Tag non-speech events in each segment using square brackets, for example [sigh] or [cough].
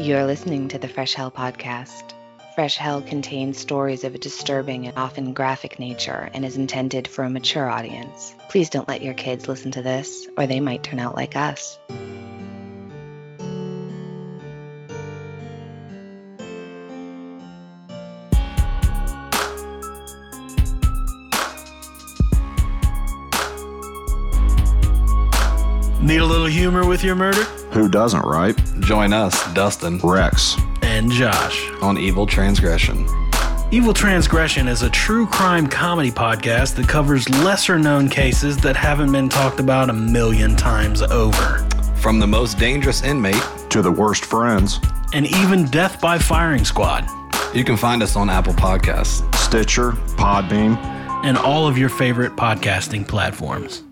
You're listening to the Fresh Hell podcast. Fresh Hell contains stories of a disturbing and often graphic nature and is intended for a mature audience. Please don't let your kids listen to this, or they might turn out like us. Need a little humor with your murder? Who doesn't, right? Join us, Dustin, Rex. And Josh. on Evil Transgression. Evil Transgression is a true crime comedy podcast that covers lesser known cases that haven't been talked about a million times over. From the most dangerous inmate, To the worst friends. And even Death by Firing Squad. you can find us on Apple Podcasts. Stitcher, Podbean. And all of your favorite podcasting platforms.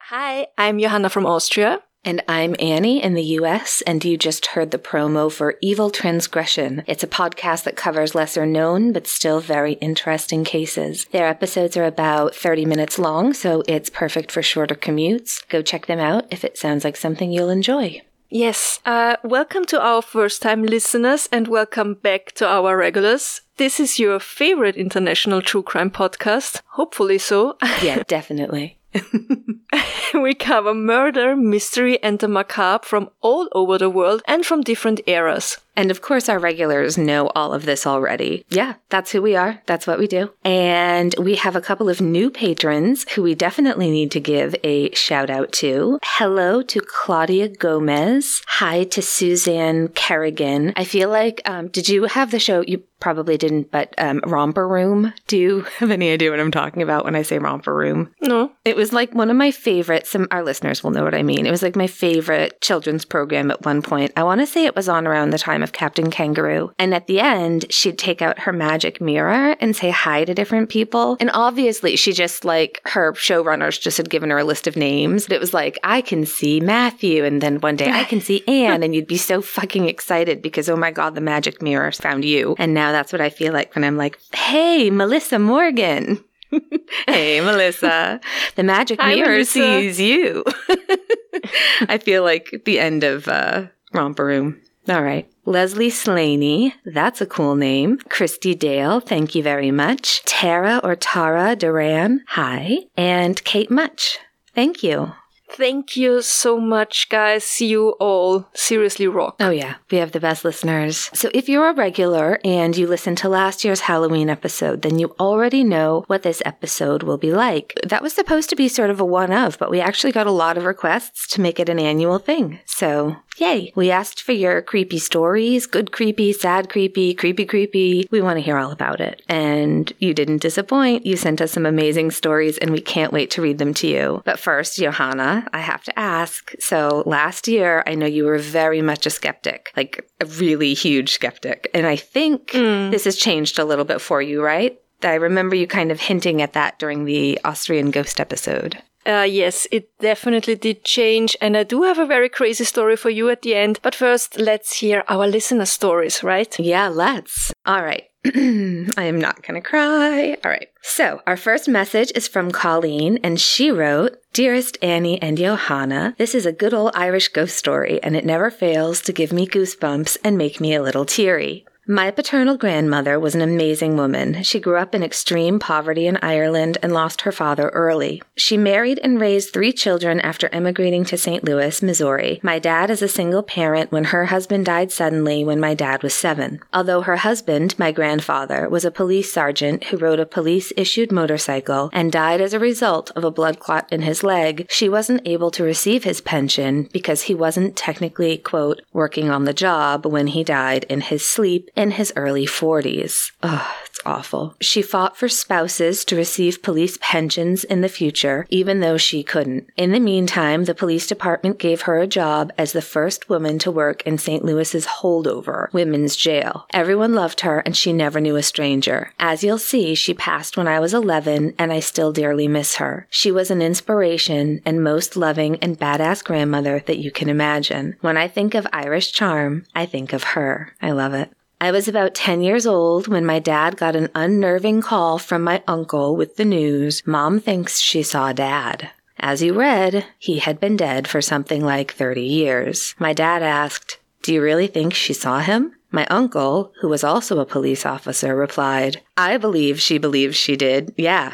Hi, I'm Johanna from Austria. And I'm Annie in the US, and you just heard the promo for Evil Transgression. It's a podcast that covers lesser known but still very interesting cases. Their episodes are about 30 minutes long, so it's perfect for shorter commutes. Go check them out if it sounds like something you'll enjoy. Yes, uh, welcome to our first time listeners and welcome back to our regulars. This is your favorite international true crime podcast. Hopefully so. [laughs] Yeah, definitely. [laughs] we cover murder, mystery, and the macabre from all over the world and from different eras. And of course, our regulars know all of this already. Yeah, that's who we are. That's what we do. And we have a couple of new patrons who we definitely need to give a shout out to. Hello to Claudia Gomez. Hi to Suzanne Kerrigan. I feel like, um, did you have the show? You probably didn't, but um, Romper Room. Do you [laughs] have any idea what I'm talking about when I say Romper Room? No? It was like one of my favorites. Some our listeners will know what I mean. It was like my favorite children's program at one point. I want to say it was on around the time of Captain Kangaroo. And at the end, she'd take out her magic mirror and say hi to different people. And obviously, she just like her showrunners just had given her a list of names. But it was like, I can see Matthew. And then one day I can see [laughs] Anne. And you'd be so fucking excited because, oh my God, the magic mirror found you. And now that's what I feel like when I'm like, hey, Melissa Morgan. [laughs] hey, Melissa. The magic Hi, mirror Melissa. sees you. [laughs] I feel like the end of uh, Romper Room. All right. Leslie Slaney, that's a cool name. Christy Dale, thank you very much. Tara or Tara Duran, hi. And Kate Much, thank you. Thank you so much, guys. See you all seriously rock. Oh, yeah, we have the best listeners. So, if you're a regular and you listened to last year's Halloween episode, then you already know what this episode will be like. That was supposed to be sort of a one of, but we actually got a lot of requests to make it an annual thing. So, yay. We asked for your creepy stories good creepy, sad creepy, creepy creepy. We want to hear all about it. And you didn't disappoint. You sent us some amazing stories, and we can't wait to read them to you. But first, Johanna, I have to ask. So last year, I know you were very much a skeptic, like a really huge skeptic. And I think mm. this has changed a little bit for you, right? I remember you kind of hinting at that during the Austrian ghost episode. Uh, yes, it definitely did change, and I do have a very crazy story for you at the end. But first, let's hear our listener stories, right? Yeah, let's. All right. [clears throat] I am not going to cry. All right. So, our first message is from Colleen, and she wrote Dearest Annie and Johanna, this is a good old Irish ghost story, and it never fails to give me goosebumps and make me a little teary. My paternal grandmother was an amazing woman. She grew up in extreme poverty in Ireland and lost her father early. She married and raised three children after emigrating to St. Louis, Missouri. My dad is a single parent when her husband died suddenly when my dad was seven. Although her husband, my grandfather, was a police sergeant who rode a police issued motorcycle and died as a result of a blood clot in his leg, she wasn't able to receive his pension because he wasn't technically, quote, working on the job when he died in his sleep in his early 40s. Ugh, it's awful. She fought for spouses to receive police pensions in the future, even though she couldn't. In the meantime, the police department gave her a job as the first woman to work in St. Louis's holdover, women's jail. Everyone loved her and she never knew a stranger. As you'll see, she passed when I was 11 and I still dearly miss her. She was an inspiration and most loving and badass grandmother that you can imagine. When I think of Irish charm, I think of her. I love it. I was about 10 years old when my dad got an unnerving call from my uncle with the news Mom thinks she saw Dad. As you read, he had been dead for something like 30 years. My dad asked, Do you really think she saw him? My uncle, who was also a police officer, replied, I believe she believes she did, yeah.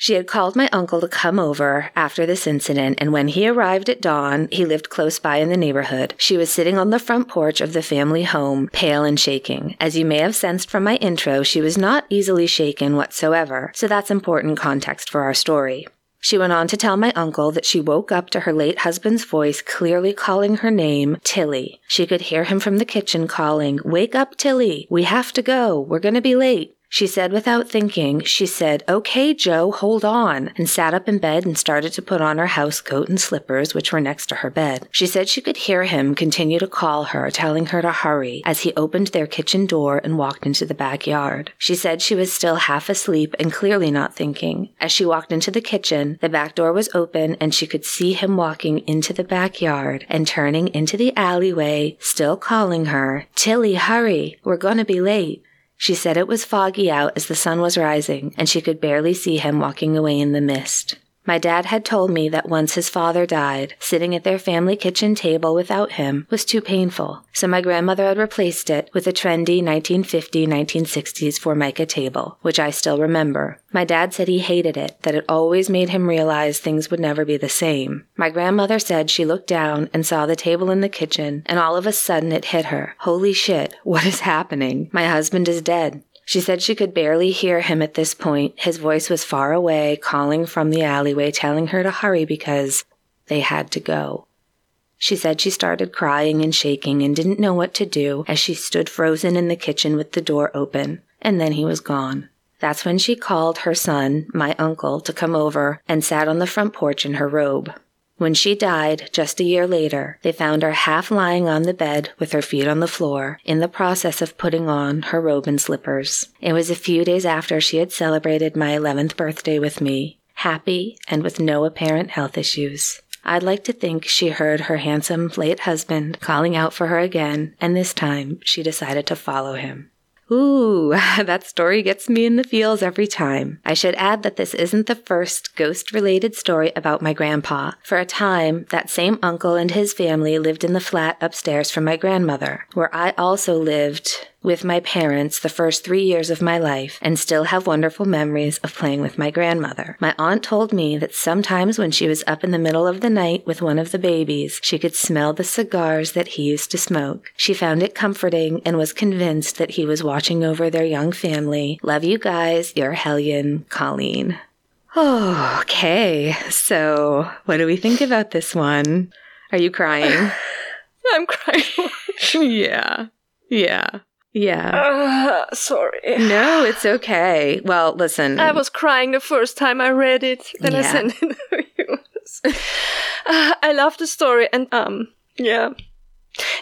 She had called my uncle to come over after this incident, and when he arrived at dawn, he lived close by in the neighborhood. She was sitting on the front porch of the family home, pale and shaking. As you may have sensed from my intro, she was not easily shaken whatsoever, so that's important context for our story. She went on to tell my uncle that she woke up to her late husband's voice clearly calling her name, Tilly. She could hear him from the kitchen calling, Wake up, Tilly! We have to go! We're gonna be late! She said without thinking, she said, Okay, Joe, hold on, and sat up in bed and started to put on her house coat and slippers, which were next to her bed. She said she could hear him continue to call her, telling her to hurry, as he opened their kitchen door and walked into the backyard. She said she was still half asleep and clearly not thinking. As she walked into the kitchen, the back door was open and she could see him walking into the backyard and turning into the alleyway, still calling her, Tilly, hurry, we're gonna be late. She said it was foggy out as the sun was rising, and she could barely see him walking away in the mist. My dad had told me that once his father died, sitting at their family kitchen table without him was too painful, so my grandmother had replaced it with a trendy 1950 1960s Formica table, which I still remember. My dad said he hated it, that it always made him realize things would never be the same. My grandmother said she looked down and saw the table in the kitchen, and all of a sudden it hit her. Holy shit, what is happening? My husband is dead. She said she could barely hear him at this point. His voice was far away, calling from the alleyway, telling her to hurry because they had to go. She said she started crying and shaking and didn't know what to do as she stood frozen in the kitchen with the door open, and then he was gone. That's when she called her son, my uncle, to come over and sat on the front porch in her robe. When she died, just a year later, they found her half lying on the bed with her feet on the floor, in the process of putting on her robe and slippers. It was a few days after she had celebrated my 11th birthday with me, happy and with no apparent health issues. I'd like to think she heard her handsome late husband calling out for her again, and this time she decided to follow him. Ooh, [laughs] that story gets me in the feels every time. I should add that this isn't the first ghost related story about my grandpa. For a time, that same uncle and his family lived in the flat upstairs from my grandmother, where I also lived with my parents the first three years of my life and still have wonderful memories of playing with my grandmother. My aunt told me that sometimes when she was up in the middle of the night with one of the babies, she could smell the cigars that he used to smoke. She found it comforting and was convinced that he was watching over their young family. Love you guys, your Hellion, Colleen. Oh, okay. So, what do we think about this one? Are you crying? [laughs] I'm crying. [laughs] yeah. Yeah. Yeah. Uh, sorry. No, it's okay. Well, listen. I was crying the first time I read it. Then I sent it to you. Uh, [laughs] I love the story, and um, yeah.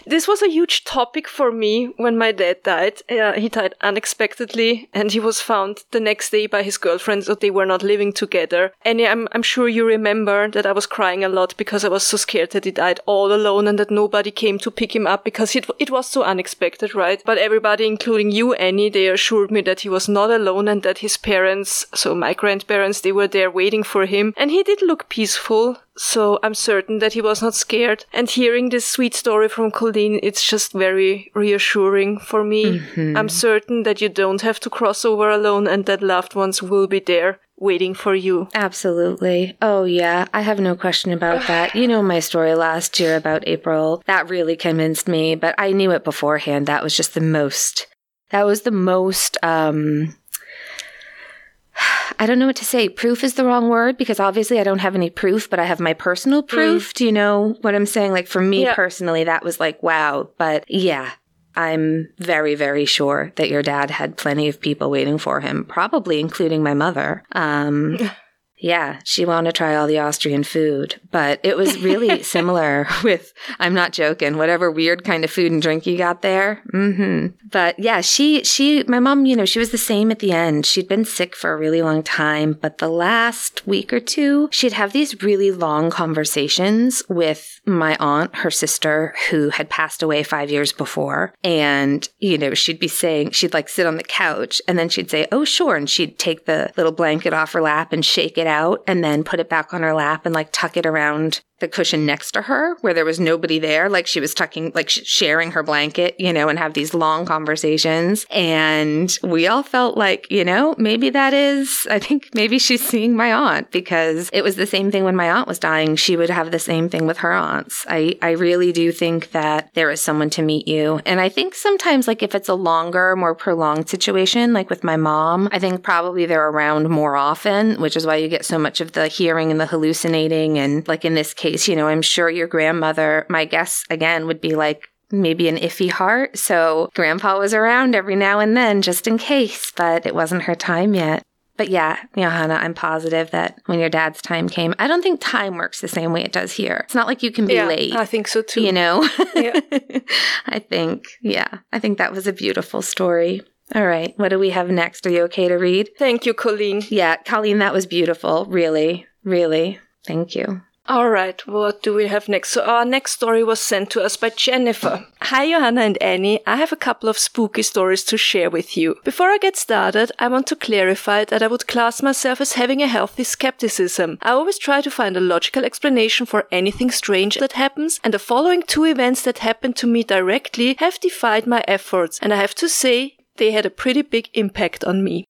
This was a huge topic for me when my dad died. Uh, he died unexpectedly, and he was found the next day by his girlfriend, so they were not living together. And I'm, I'm sure you remember that I was crying a lot because I was so scared that he died all alone and that nobody came to pick him up because it, it was so unexpected, right? But everybody, including you, Annie, they assured me that he was not alone and that his parents, so my grandparents, they were there waiting for him. And he did look peaceful. So I'm certain that he was not scared. And hearing this sweet story from Colleen, it's just very reassuring for me. I'm certain that you don't have to cross over alone and that loved ones will be there waiting for you. Absolutely. Oh, yeah. I have no question about [sighs] that. You know my story last year about April. That really convinced me, but I knew it beforehand. That was just the most, that was the most, um, [sighs] I don't know what to say. Proof is the wrong word because obviously I don't have any proof, but I have my personal proof. Do you know what I'm saying? Like for me Yeah. personally, that was like, wow. But yeah, I'm very, very sure that your dad had plenty of people waiting for him, probably including my mother. Um, [laughs] yeah, she wanted to try all the Austrian food, but it was really [laughs] similar with, I'm not joking, whatever weird kind of food and drink you got there. hmm But yeah, she, she, my mom, you know, she was the same at the end. She'd been sick for a really long time, but the last week or two, she'd have these really long conversations with my aunt, her sister, who had passed away five years before. And, you know, she'd be saying, she'd like sit on the couch and then she'd say, Oh, sure. And she'd take the little blanket off her lap and shake it out and then put it back on her lap and like tuck it around the cushion next to her where there was nobody there. Like she was tucking, like sharing her blanket, you know, and have these long conversations. And we all felt like, you know, maybe that is, I think maybe she's seeing my aunt because it was the same thing when my aunt was dying. She would have the same thing with her aunts. I, I really do think that there is someone to meet you. And I think sometimes, like, if it's a longer, more prolonged situation, like with my mom, I think probably they're around more often, which is why you get so much of the hearing and the hallucinating. And like in this case, you know, I'm sure your grandmother, my guess again would be like, maybe an iffy heart. So grandpa was around every now and then just in case, but it wasn't her time yet. But yeah, Johanna, I'm positive that when your dad's time came, I don't think time works the same way it does here. It's not like you can be yeah, late. I think so too. You know? Yeah. [laughs] I think, yeah, I think that was a beautiful story. All right, what do we have next? Are you okay to read? Thank you, Colleen. Yeah, Colleen, that was beautiful. Really, really. Thank you. All right, what do we have next? So our next story was sent to us by Jennifer. Hi, Johanna and Annie. I have a couple of spooky stories to share with you. Before I get started, I want to clarify that I would class myself as having a healthy skepticism. I always try to find a logical explanation for anything strange that happens, and the following two events that happened to me directly have defied my efforts, and I have to say, they had a pretty big impact on me.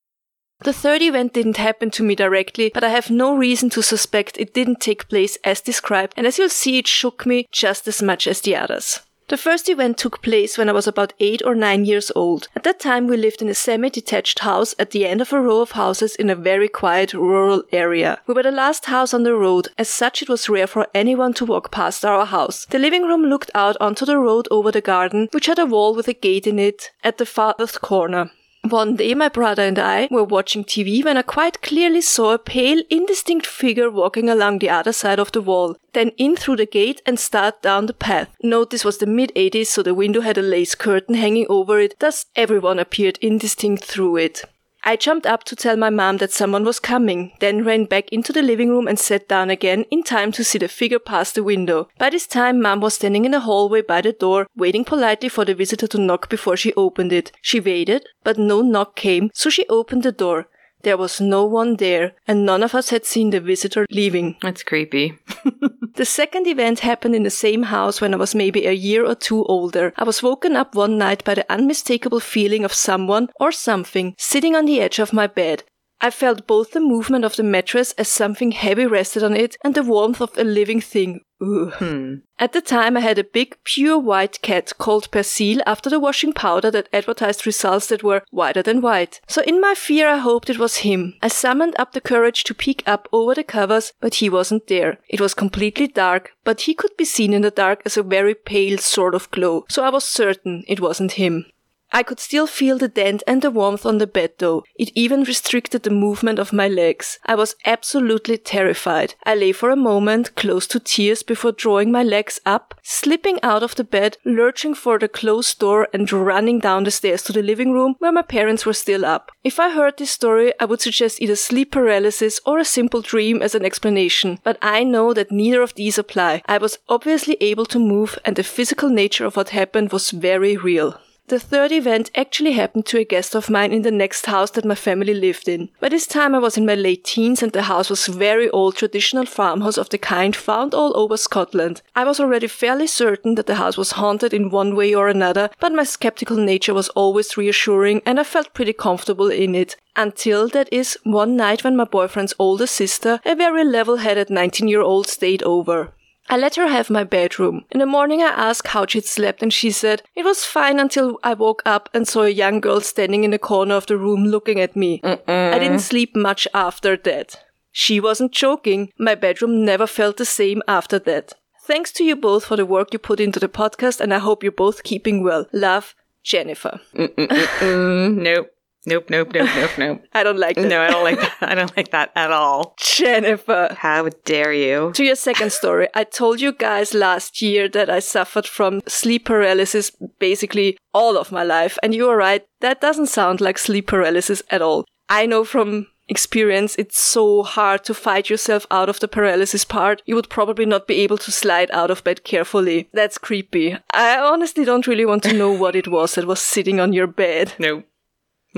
The third event didn't happen to me directly, but I have no reason to suspect it didn't take place as described, and as you'll see, it shook me just as much as the others. The first event took place when I was about 8 or 9 years old. At that time, we lived in a semi detached house at the end of a row of houses in a very quiet rural area. We were the last house on the road, as such, it was rare for anyone to walk past our house. The living room looked out onto the road over the garden, which had a wall with a gate in it at the farthest corner. One day, my brother and I were watching TV when I quite clearly saw a pale, indistinct figure walking along the other side of the wall, then in through the gate and start down the path. Note this was the mid 80s, so the window had a lace curtain hanging over it, thus everyone appeared indistinct through it. I jumped up to tell my mom that someone was coming, then ran back into the living room and sat down again in time to see the figure pass the window. By this time, mom was standing in the hallway by the door, waiting politely for the visitor to knock before she opened it. She waited, but no knock came, so she opened the door. There was no one there, and none of us had seen the visitor leaving. That's creepy. [laughs] The second event happened in the same house when I was maybe a year or two older. I was woken up one night by the unmistakable feeling of someone or something sitting on the edge of my bed. I felt both the movement of the mattress as something heavy rested on it and the warmth of a living thing. Hmm. At the time, I had a big, pure white cat called Persil after the washing powder that advertised results that were whiter than white. So in my fear, I hoped it was him. I summoned up the courage to peek up over the covers, but he wasn't there. It was completely dark, but he could be seen in the dark as a very pale sort of glow, so I was certain it wasn't him. I could still feel the dent and the warmth on the bed though. It even restricted the movement of my legs. I was absolutely terrified. I lay for a moment, close to tears, before drawing my legs up, slipping out of the bed, lurching for the closed door, and running down the stairs to the living room where my parents were still up. If I heard this story, I would suggest either sleep paralysis or a simple dream as an explanation, but I know that neither of these apply. I was obviously able to move, and the physical nature of what happened was very real. The third event actually happened to a guest of mine in the next house that my family lived in. By this time I was in my late teens and the house was very old traditional farmhouse of the kind found all over Scotland. I was already fairly certain that the house was haunted in one way or another, but my skeptical nature was always reassuring and I felt pretty comfortable in it. Until that is one night when my boyfriend's older sister, a very level-headed 19-year-old stayed over. I let her have my bedroom. In the morning, I asked how she'd slept, and she said, It was fine until I woke up and saw a young girl standing in the corner of the room looking at me. I didn't sleep much after that. She wasn't joking. My bedroom never felt the same after that. Thanks to you both for the work you put into the podcast, and I hope you're both keeping well. Love, Jennifer. Mm, [laughs] nope. Nope, nope, nope, nope, nope. [laughs] I don't like that. No, I don't like that. I don't like that at all. [laughs] Jennifer. How dare you? To your second story, I told you guys last year that I suffered from sleep paralysis basically all of my life, and you are right, that doesn't sound like sleep paralysis at all. I know from experience it's so hard to fight yourself out of the paralysis part. You would probably not be able to slide out of bed carefully. That's creepy. I honestly don't really want to know what it was that was sitting on your bed. [laughs] No.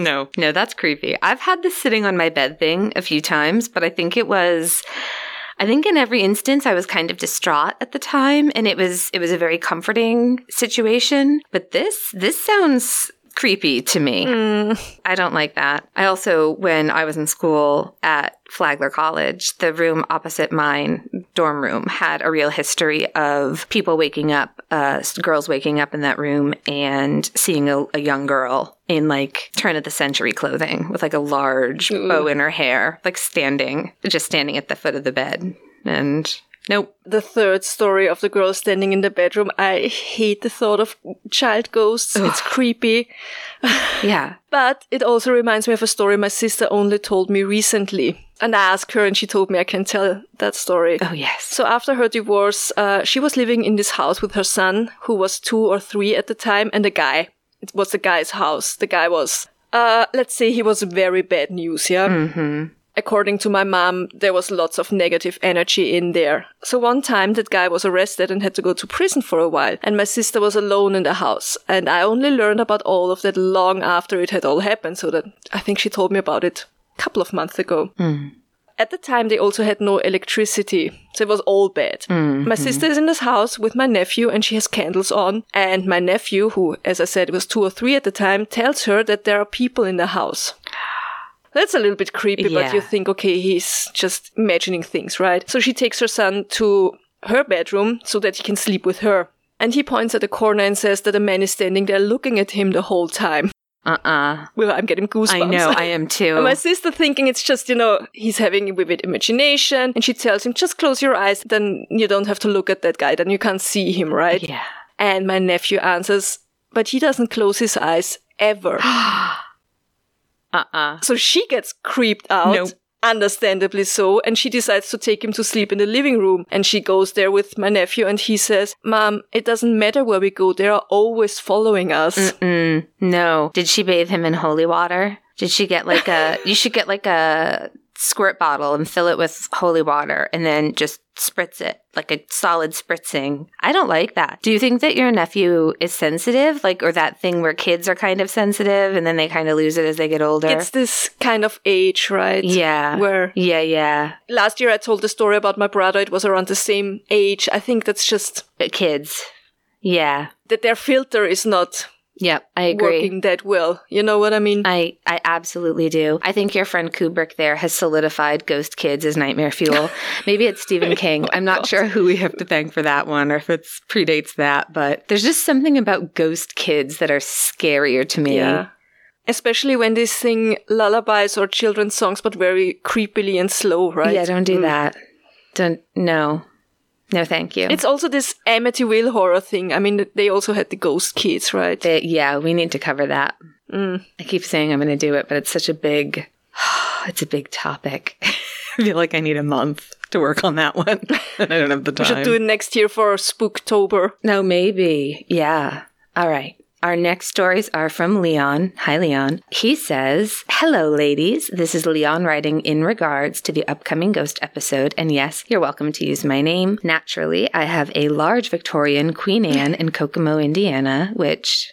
No, no, that's creepy. I've had this sitting on my bed thing a few times, but I think it was. I think in every instance I was kind of distraught at the time and it was it was a very comforting situation, but this this sounds creepy to me. I don't like that. I also, when I was in school at Flagler College, the room opposite mine, dorm room, had a real history of people waking up, uh, girls waking up in that room and seeing a, a young girl in like turn of the century clothing with like a large bow in her hair, like standing, just standing at the foot of the bed. And nope. The third story of the girl standing in the bedroom. I hate the thought of child ghosts. It's creepy. Yeah. [laughs] But it also reminds me of a story my sister only told me recently. And I asked her, and she told me I can tell that story. Oh, yes. So after her divorce, uh, she was living in this house with her son, who was two or three at the time, and a guy. It was the guy's house. The guy was, uh, let's say he was very bad news, yeah? Mm-hmm. According to my mom, there was lots of negative energy in there. So one time that guy was arrested and had to go to prison for a while, and my sister was alone in the house. And I only learned about all of that long after it had all happened, so that I think she told me about it a couple of months ago. Hmm. At the time, they also had no electricity, so it was all bad. Hmm, my hmm. sister is in this house with my nephew, and she has candles on. And my nephew, who, as I said, was two or three at the time, tells her that there are people in the house. That's a little bit creepy, Yeah. but you think, okay, he's just imagining things, right? So she takes her son to her bedroom so that he can sleep with her. And he points at the corner and says that a man is standing there looking at him the whole time. Uh-uh. Well, I'm getting goosebumps. I know, I am [laughs] too. And my sister thinking it's just, you know, he's having a vivid imagination. And she tells him, just close your eyes. Then you don't have to look at that guy. Then you can't see him, right? yeah. And my nephew answers, but he doesn't close his eyes ever. [gasps] [gasps] [gasps] Uh-uh. so she gets creeped out. Nope. Understandably so, and she decides to take him to sleep in the living room. And she goes there with my nephew, and he says, Mom, it doesn't matter where we go, they are always following us. Mm, no. Did she bathe him in holy water? Did she get like a, [laughs] you should get like a squirt bottle and fill it with holy water and then just spritz it like a solid spritzing. I don't like that. Do you think that your nephew is sensitive? Like, or that thing where kids are kind of sensitive and then they kind of lose it as they get older? It's this kind of age, right? yeah. Where yeah, yeah. last year I told the story about my brother, it was around the same age. I think that's just But kids. Yeah. that their filter is not Yep. I agree. working that well. You know what I mean? I, I absolutely do. I think your friend Kubrick there has solidified Ghost Kids as nightmare fuel. [laughs] Maybe it's Stephen King. I'm not sure who we have to thank for that one or if it predates that, but there's just something about Ghost Kids that are scarier to me. Yeah. Especially when they sing lullabies or children's songs, but very creepily and slow, right? Yeah, don't do mm. that. Don't, no. No, thank you. It's also this Amityville horror thing. I mean, they also had the ghost kids, right? They- yeah, we need to cover that. Mm. I keep saying I'm going to do it, but it's such a big, [sighs] it's a big topic. [laughs] I feel like I need a month to work on that one, [laughs] and I don't have the time. We should do it next year for Spooktober. No, maybe. Yeah. All right. Our next stories are from Leon. Hi, Leon. He says, Hello, ladies. This is Leon writing in regards to the upcoming ghost episode. And yes, you're welcome to use my name. Naturally, I have a large Victorian Queen Anne in Kokomo, Indiana, which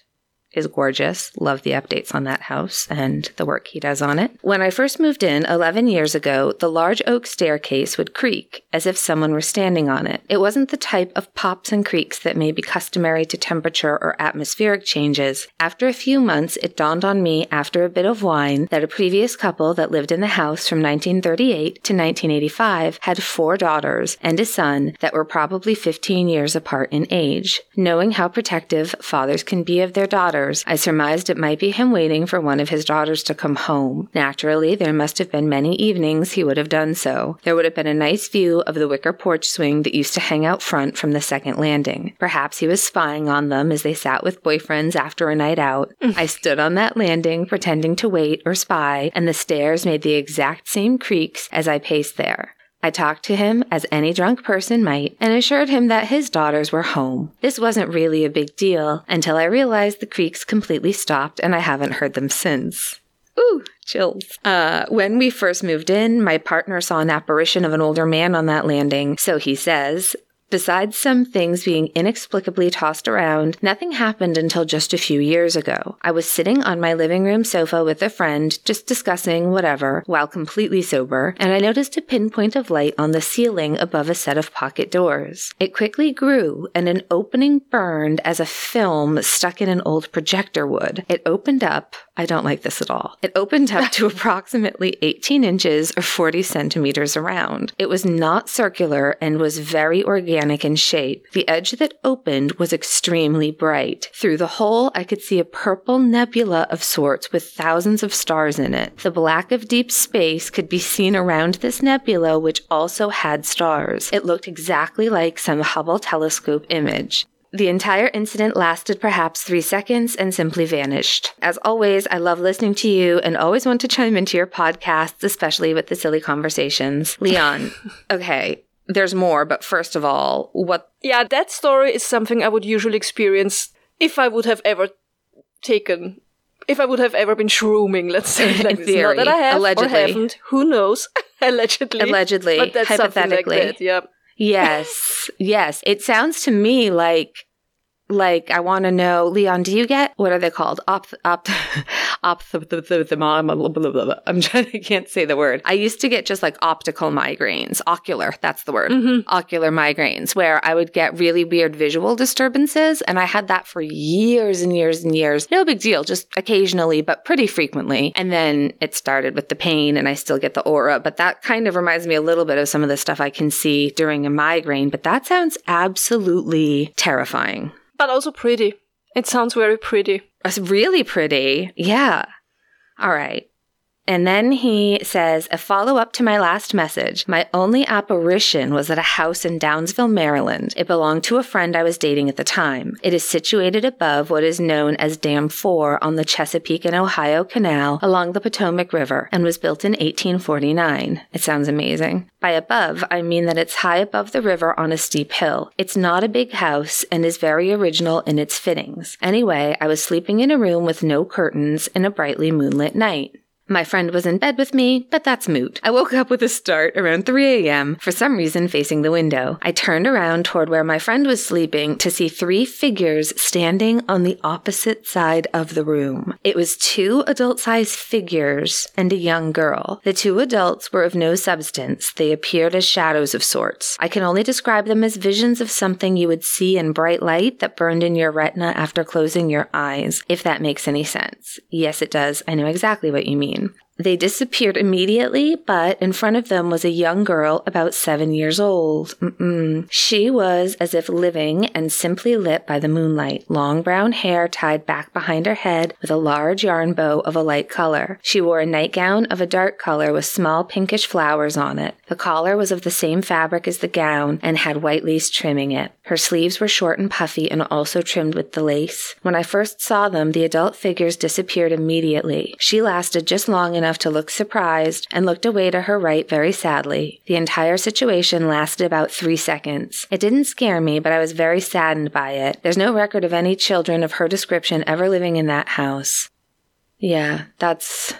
is gorgeous. Love the updates on that house and the work he does on it. When I first moved in 11 years ago, the large oak staircase would creak as if someone were standing on it. It wasn't the type of pops and creaks that may be customary to temperature or atmospheric changes. After a few months, it dawned on me after a bit of wine that a previous couple that lived in the house from 1938 to 1985 had four daughters and a son that were probably 15 years apart in age. Knowing how protective fathers can be of their daughters, I surmised it might be him waiting for one of his daughters to come home. Naturally, there must have been many evenings he would have done so. There would have been a nice view of the wicker porch swing that used to hang out front from the second landing. Perhaps he was spying on them as they sat with boyfriends after a night out. Mm. I stood on that landing, pretending to wait or spy, and the stairs made the exact same creaks as I paced there. I talked to him as any drunk person might and assured him that his daughters were home. This wasn't really a big deal until I realized the creaks completely stopped and I haven't heard them since. Ooh, chills. Uh, when we first moved in, my partner saw an apparition of an older man on that landing, so he says. Besides some things being inexplicably tossed around, nothing happened until just a few years ago. I was sitting on my living room sofa with a friend, just discussing whatever, while completely sober, and I noticed a pinpoint of light on the ceiling above a set of pocket doors. It quickly grew, and an opening burned as a film stuck in an old projector would. It opened up. I don't like this at all. It opened up to [laughs] approximately 18 inches or 40 centimeters around. It was not circular and was very organic in shape. The edge that opened was extremely bright. Through the hole, I could see a purple nebula of sorts with thousands of stars in it. The black of deep space could be seen around this nebula, which also had stars. It looked exactly like some Hubble telescope image. The entire incident lasted perhaps three seconds and simply vanished. As always, I love listening to you and always want to chime into your podcasts, especially with the silly conversations. Leon, [laughs] okay, there's more, but first of all, what Yeah, that story is something I would usually experience if I would have ever taken, if I would have ever been shrooming, let's say. In Like [laughs] this. theory, Not that I have allegedly. or haven't. Who knows? [laughs] allegedly. allegedly, But that's something like hypothetically. that, yeah. Yes, yes. It sounds to me like like I want to know, Leon. Do you get what are they called? Opt, opt, opt. I'm [laughs] trying. I can't say the word. I used to get just like optical migraines, ocular. That's the word. Mm-hmm. Ocular migraines, where I would get really weird visual disturbances, and I had that for years and years and years. No big deal, just occasionally, but pretty frequently. And then it started with the pain, and I still get the aura. But that kind of reminds me a little bit of some of the stuff I can see during a migraine. But that sounds absolutely terrifying. But also pretty. It sounds very pretty. It's really pretty. Yeah. All right. And then he says, a follow up to my last message. My only apparition was at a house in Downsville, Maryland. It belonged to a friend I was dating at the time. It is situated above what is known as Dam 4 on the Chesapeake and Ohio Canal along the Potomac River and was built in 1849. It sounds amazing. By above, I mean that it's high above the river on a steep hill. It's not a big house and is very original in its fittings. Anyway, I was sleeping in a room with no curtains in a brightly moonlit night. My friend was in bed with me, but that's moot. I woke up with a start around 3 a.m., for some reason facing the window. I turned around toward where my friend was sleeping to see three figures standing on the opposite side of the room. It was two adult sized figures and a young girl. The two adults were of no substance. They appeared as shadows of sorts. I can only describe them as visions of something you would see in bright light that burned in your retina after closing your eyes, if that makes any sense. Yes, it does. I know exactly what you mean. They disappeared immediately, but in front of them was a young girl about seven years old. Mm-mm. She was as if living and simply lit by the moonlight. Long brown hair tied back behind her head with a large yarn bow of a light color. She wore a nightgown of a dark color with small pinkish flowers on it. The collar was of the same fabric as the gown and had white lace trimming it. Her sleeves were short and puffy and also trimmed with the lace. When I first saw them, the adult figures disappeared immediately. She lasted just long enough to look surprised and looked away to her right very sadly. The entire situation lasted about three seconds. It didn't scare me, but I was very saddened by it. There's no record of any children of her description ever living in that house. Yeah, that's.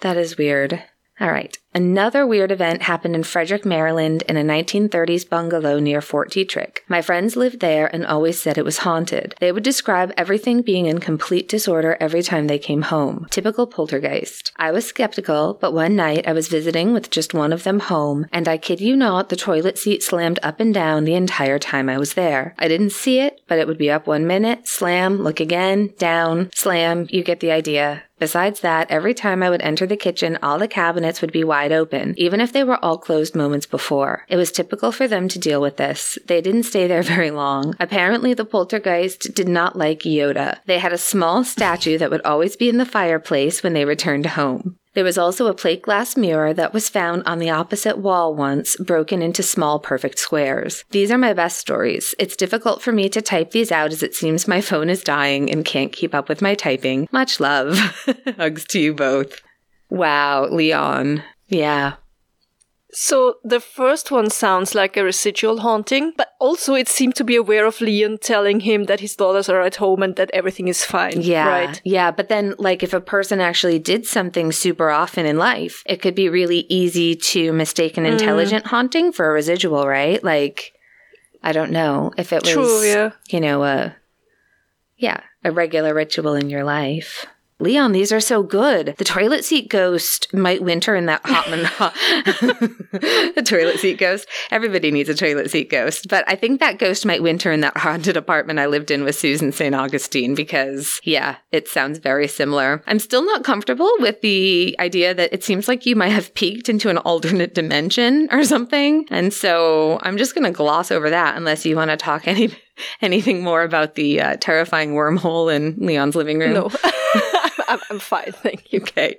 that is weird. All right. Another weird event happened in Frederick, Maryland in a 1930s bungalow near Fort Detrick. My friends lived there and always said it was haunted. They would describe everything being in complete disorder every time they came home. Typical poltergeist. I was skeptical, but one night I was visiting with just one of them home, and I kid you not, the toilet seat slammed up and down the entire time I was there. I didn't see it, but it would be up one minute, slam, look again, down, slam, you get the idea. Besides that, every time I would enter the kitchen, all the cabinets would be wide open, even if they were all closed moments before. It was typical for them to deal with this. They didn't stay there [laughs] very long. Apparently, the poltergeist did not like Yoda. They had a small statue that would always be in the fireplace when they returned home. There was also a plate glass mirror that was found on the opposite wall once, broken into small perfect squares. These are my best stories. It's difficult for me to type these out as it seems my phone is dying and can't keep up with my typing. Much love. [laughs] Hugs to you both. Wow, Leon. Yeah. So the first one sounds like a residual haunting, but also it seemed to be aware of Leon telling him that his daughters are at home and that everything is fine. Yeah. Right. Yeah. But then, like, if a person actually did something super often in life, it could be really easy to mistake an mm. intelligent haunting for a residual, right? Like, I don't know if it was, True, yeah. you know, a yeah, a regular ritual in your life. Leon, these are so good. The toilet seat ghost might winter in that hot man. [laughs] the toilet seat ghost. Everybody needs a toilet seat ghost, but I think that ghost might winter in that haunted apartment I lived in with Susan St. Augustine because, yeah, it sounds very similar. I'm still not comfortable with the idea that it seems like you might have peeked into an alternate dimension or something, and so I'm just going to gloss over that unless you want to talk any [laughs] anything more about the uh, terrifying wormhole in Leon's living room. No, [laughs] I'm, I'm fine, thank you. Okay.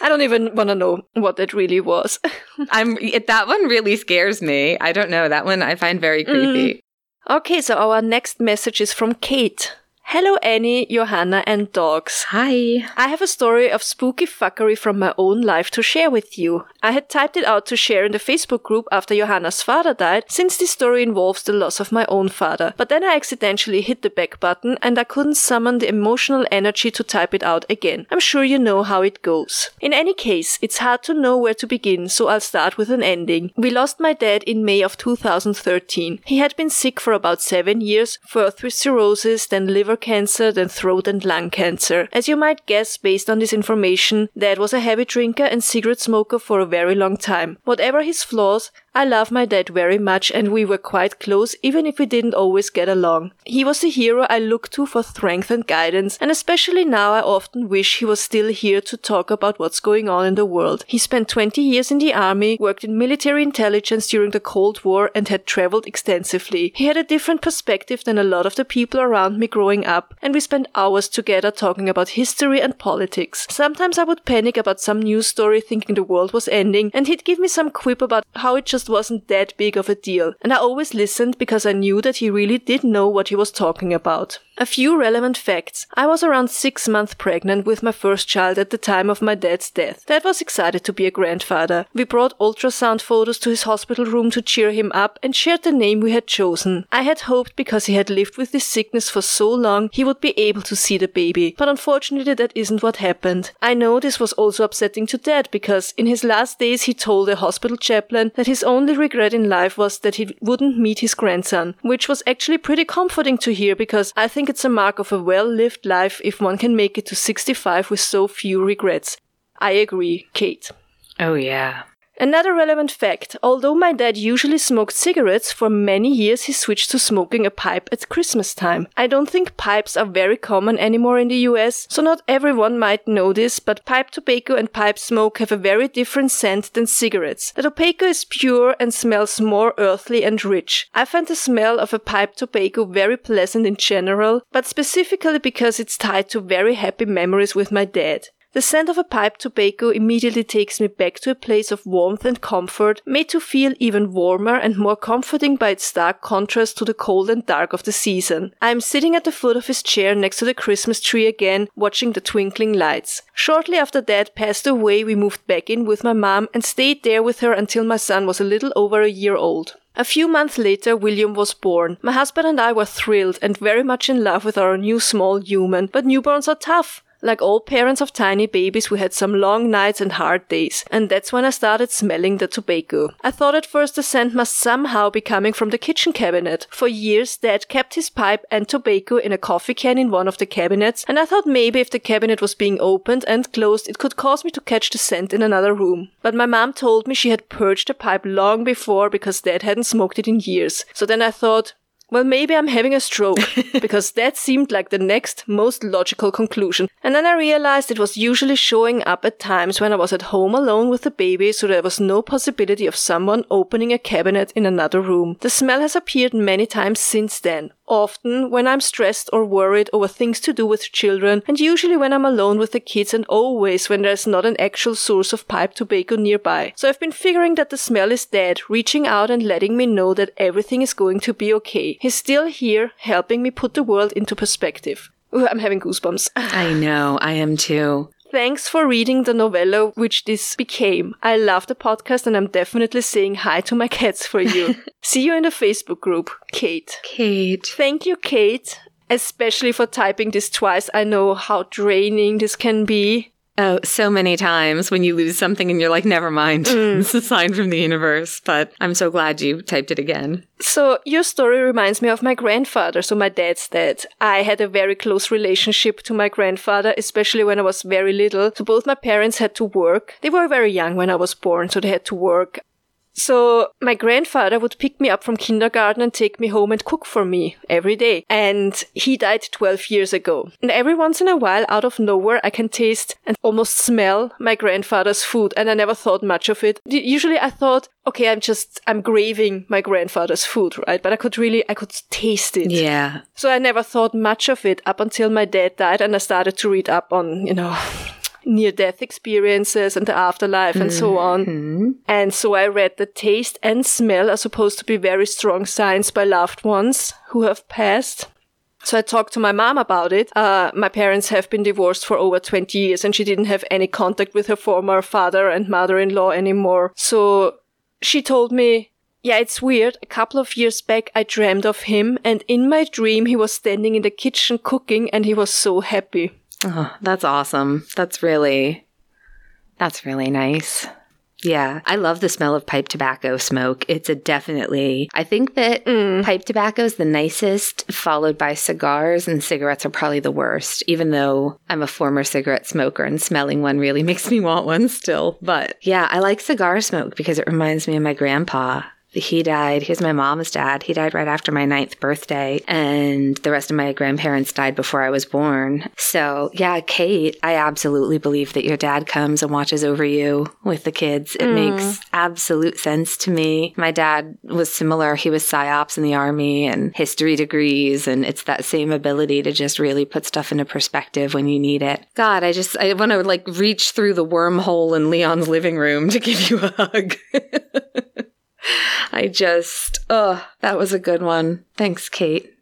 I don't even want to know what that really was. [laughs] I'm it, that one really scares me. I don't know. That one I find very creepy. okay, so our next message is from Kate. Hello, Annie, Johanna, and dogs. Hi. I have a story of spooky fuckery from my own life to share with you. I had typed it out to share in the Facebook group after Johanna's father died, since this story involves the loss of my own father. But then I accidentally hit the back button and I couldn't summon the emotional energy to type it out again. I'm sure you know how it goes. In any case, it's hard to know where to begin, so I'll start with an ending. We lost my dad in May of 2013. He had been sick for about seven years, first with cirrhosis, then liver cancer, then throat and lung cancer. As you might guess, based on this information, Dad was a heavy drinker and cigarette smoker for a very long time. Whatever his flaws, I love my dad very much and we were quite close even if we didn't always get along. He was the hero I looked to for strength and guidance and especially now I often wish he was still here to talk about what's going on in the world. He spent 20 years in the army, worked in military intelligence during the Cold War and had traveled extensively. He had a different perspective than a lot of the people around me growing up and we spent hours together talking about history and politics. Sometimes I would panic about some news story thinking the world was ending and he'd give me some quip about how it just wasn't that big of a deal, and I always listened because I knew that he really did know what he was talking about. A few relevant facts. I was around six months pregnant with my first child at the time of my dad's death. Dad was excited to be a grandfather. We brought ultrasound photos to his hospital room to cheer him up and shared the name we had chosen. I had hoped because he had lived with this sickness for so long he would be able to see the baby, but unfortunately that isn't what happened. I know this was also upsetting to Dad because in his last days he told the hospital chaplain that his only regret in life was that he wouldn't meet his grandson, which was actually pretty comforting to hear because I think it's a mark of a well lived life if one can make it to 65 with so few regrets. I agree, Kate. Oh yeah. Another relevant fact although my dad usually smoked cigarettes, for many years he switched to smoking a pipe at Christmas time. I don't think pipes are very common anymore in the US, so not everyone might know this, but pipe tobacco and pipe smoke have a very different scent than cigarettes. The tobacco is pure and smells more earthly and rich. I find the smell of a pipe tobacco very pleasant in general, but specifically because it's tied to very happy memories with my dad. The scent of a pipe tobacco immediately takes me back to a place of warmth and comfort, made to feel even warmer and more comforting by its stark contrast to the cold and dark of the season. I am sitting at the foot of his chair next to the Christmas tree again, watching the twinkling lights. Shortly after Dad passed away, we moved back in with my mom and stayed there with her until my son was a little over a year old. A few months later, William was born. My husband and I were thrilled and very much in love with our new small human, but newborns are tough. Like all parents of tiny babies, we had some long nights and hard days, and that's when I started smelling the tobacco. I thought at first the scent must somehow be coming from the kitchen cabinet. For years, Dad kept his pipe and tobacco in a coffee can in one of the cabinets, and I thought maybe if the cabinet was being opened and closed, it could cause me to catch the scent in another room. But my mom told me she had purged the pipe long before because Dad hadn't smoked it in years. So then I thought, well, maybe I'm having a stroke, [laughs] because that seemed like the next most logical conclusion. And then I realized it was usually showing up at times when I was at home alone with the baby, so there was no possibility of someone opening a cabinet in another room. The smell has appeared many times since then. Often when I'm stressed or worried over things to do with children, and usually when I'm alone with the kids, and always when there's not an actual source of pipe tobacco nearby. So I've been figuring that the smell is dead, reaching out and letting me know that everything is going to be okay. He's still here, helping me put the world into perspective. Ooh, I'm having goosebumps. I know. I am too. Thanks for reading the novella which this became. I love the podcast and I'm definitely saying hi to my cats for you. [laughs] See you in the Facebook group, Kate. Kate. Thank you, Kate, especially for typing this twice. I know how draining this can be. Oh, so many times when you lose something and you're like, never mind. Mm. [laughs] it's a sign from the universe. But I'm so glad you typed it again. So your story reminds me of my grandfather, so my dad's dad. I had a very close relationship to my grandfather, especially when I was very little. So both my parents had to work. They were very young when I was born, so they had to work. So my grandfather would pick me up from kindergarten and take me home and cook for me every day. And he died 12 years ago. And every once in a while, out of nowhere, I can taste and almost smell my grandfather's food. And I never thought much of it. Usually I thought, okay, I'm just, I'm craving my grandfather's food, right? But I could really, I could taste it. Yeah. So I never thought much of it up until my dad died and I started to read up on, you know, near death experiences and the afterlife and so on. And so I read that taste and smell are supposed to be very strong signs by loved ones who have passed. So I talked to my mom about it. Uh, my parents have been divorced for over 20 years and she didn't have any contact with her former father and mother-in-law anymore. So she told me, yeah, it's weird. A couple of years back, I dreamed of him and in my dream, he was standing in the kitchen cooking and he was so happy. Oh, that's awesome. That's really, that's really nice. Yeah, I love the smell of pipe tobacco smoke. It's a definitely, I think that mm. pipe tobacco is the nicest, followed by cigars, and cigarettes are probably the worst, even though I'm a former cigarette smoker and smelling one really [laughs] makes me want one still. But yeah, I like cigar smoke because it reminds me of my grandpa. He died. He was my mom's dad. He died right after my ninth birthday, and the rest of my grandparents died before I was born. So, yeah, Kate, I absolutely believe that your dad comes and watches over you with the kids. It mm. makes absolute sense to me. My dad was similar. He was psyops in the army and history degrees, and it's that same ability to just really put stuff into perspective when you need it. God, I just I want to like reach through the wormhole in Leon's living room to give you a hug. [laughs] I just, oh, that was a good one. Thanks, Kate.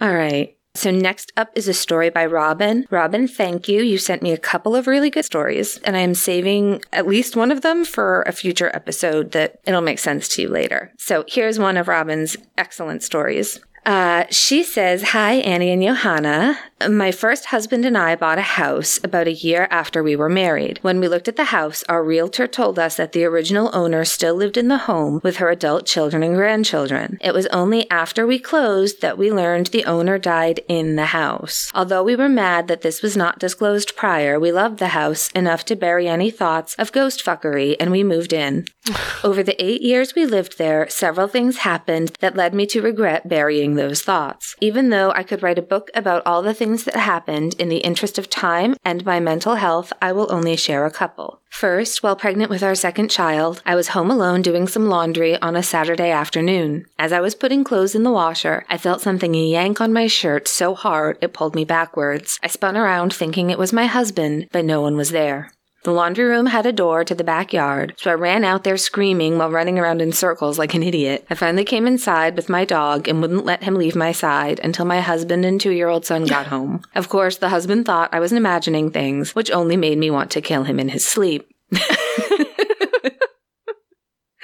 All right. So next up is a story by Robin. Robin, thank you. You sent me a couple of really good stories, and I am saving at least one of them for a future episode that it'll make sense to you later. So here's one of Robin's excellent stories. Uh, she says, Hi, Annie and Johanna. My first husband and I bought a house about a year after we were married. When we looked at the house, our realtor told us that the original owner still lived in the home with her adult children and grandchildren. It was only after we closed that we learned the owner died in the house. Although we were mad that this was not disclosed prior, we loved the house enough to bury any thoughts of ghost fuckery and we moved in. [sighs] Over the eight years we lived there, several things happened that led me to regret burying those thoughts. Even though I could write a book about all the things that happened in the interest of time and my mental health, I will only share a couple. First, while pregnant with our second child, I was home alone doing some laundry on a Saturday afternoon. As I was putting clothes in the washer, I felt something yank on my shirt so hard it pulled me backwards. I spun around thinking it was my husband, but no one was there. The laundry room had a door to the backyard, so I ran out there screaming while running around in circles like an idiot. I finally came inside with my dog and wouldn't let him leave my side until my husband and two year old son got home. Of course, the husband thought I was imagining things, which only made me want to kill him in his sleep. [laughs]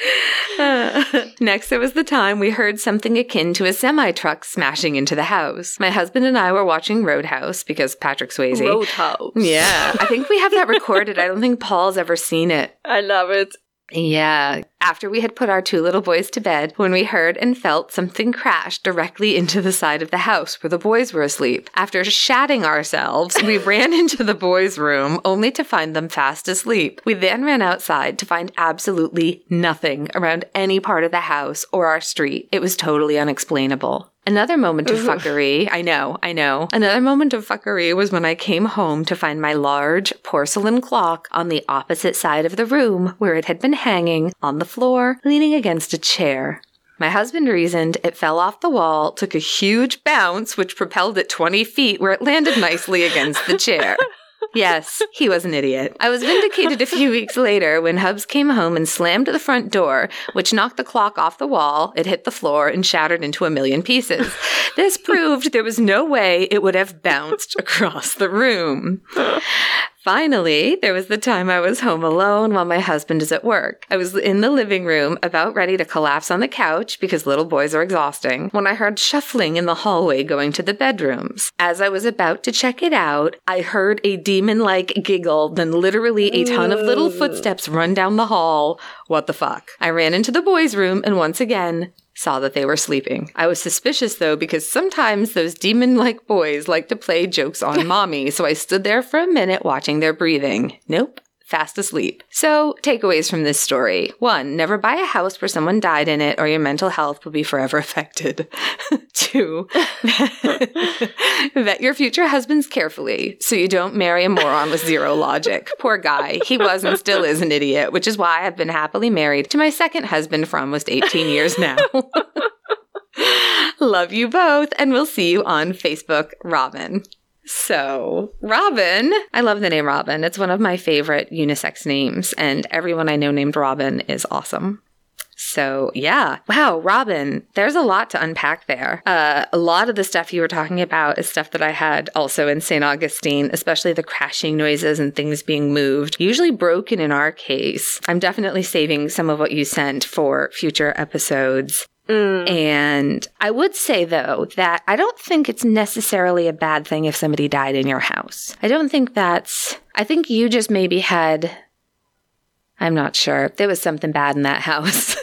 [laughs] Next, it was the time we heard something akin to a semi truck smashing into the house. My husband and I were watching Roadhouse because Patrick Swayze. Roadhouse. Yeah, I think we have that recorded. I don't think Paul's ever seen it. [laughs] I love it. Yeah. After we had put our two little boys to bed, when we heard and felt something crash directly into the side of the house where the boys were asleep. After shatting ourselves, we [laughs] ran into the boys' room only to find them fast asleep. We then ran outside to find absolutely nothing around any part of the house or our street. It was totally unexplainable. Another moment of fuckery, I know, I know. Another moment of fuckery was when I came home to find my large porcelain clock on the opposite side of the room where it had been hanging on the floor, leaning against a chair. My husband reasoned it fell off the wall, took a huge bounce, which propelled it 20 feet where it landed nicely against the chair. [laughs] Yes, he was an idiot. I was vindicated a few weeks later when Hubs came home and slammed the front door, which knocked the clock off the wall. It hit the floor and shattered into a million pieces. This proved there was no way it would have bounced across the room. Finally, there was the time I was home alone while my husband is at work. I was in the living room, about ready to collapse on the couch because little boys are exhausting, when I heard shuffling in the hallway going to the bedrooms. As I was about to check it out, I heard a demon like giggle, then literally a ton of little footsteps run down the hall. What the fuck? I ran into the boys' room and once again, saw that they were sleeping. I was suspicious though because sometimes those demon like boys like to play jokes on [laughs] mommy, so I stood there for a minute watching their breathing. Nope. Fast asleep. So, takeaways from this story. One, never buy a house where someone died in it or your mental health will be forever [laughs] affected. [laughs] Two, [laughs] vet your future husbands carefully so you don't marry a moron with zero logic. Poor guy. He was and still is an idiot, which is why I've been happily married to my second husband for almost 18 years now. Love you both, and we'll see you on Facebook, Robin. So, Robin, I love the name Robin. It's one of my favorite unisex names, and everyone I know named Robin is awesome. So, yeah. Wow, Robin, there's a lot to unpack there. Uh, a lot of the stuff you were talking about is stuff that I had also in St. Augustine, especially the crashing noises and things being moved, usually broken in our case. I'm definitely saving some of what you sent for future episodes. Mm. And I would say, though, that I don't think it's necessarily a bad thing if somebody died in your house. I don't think that's. I think you just maybe had. I'm not sure. There was something bad in that [laughs] house.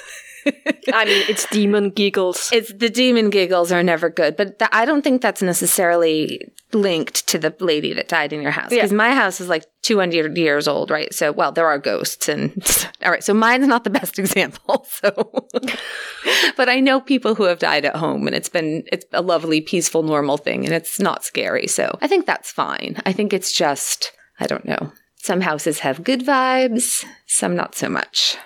I mean, it's demon giggles. it's the demon giggles are never good, but I don't think that's necessarily linked to the lady that died in your house because my house is like 200 years old, right? So, well, there are ghosts and [laughs] all right. So mine's not the best [laughs] example. So, [laughs] but I know people who have died at home and it's been, it's a lovely, peaceful, normal thing and it's not scary. So I think that's fine. I think it's just, I don't know. Some houses have good vibes, some not so much.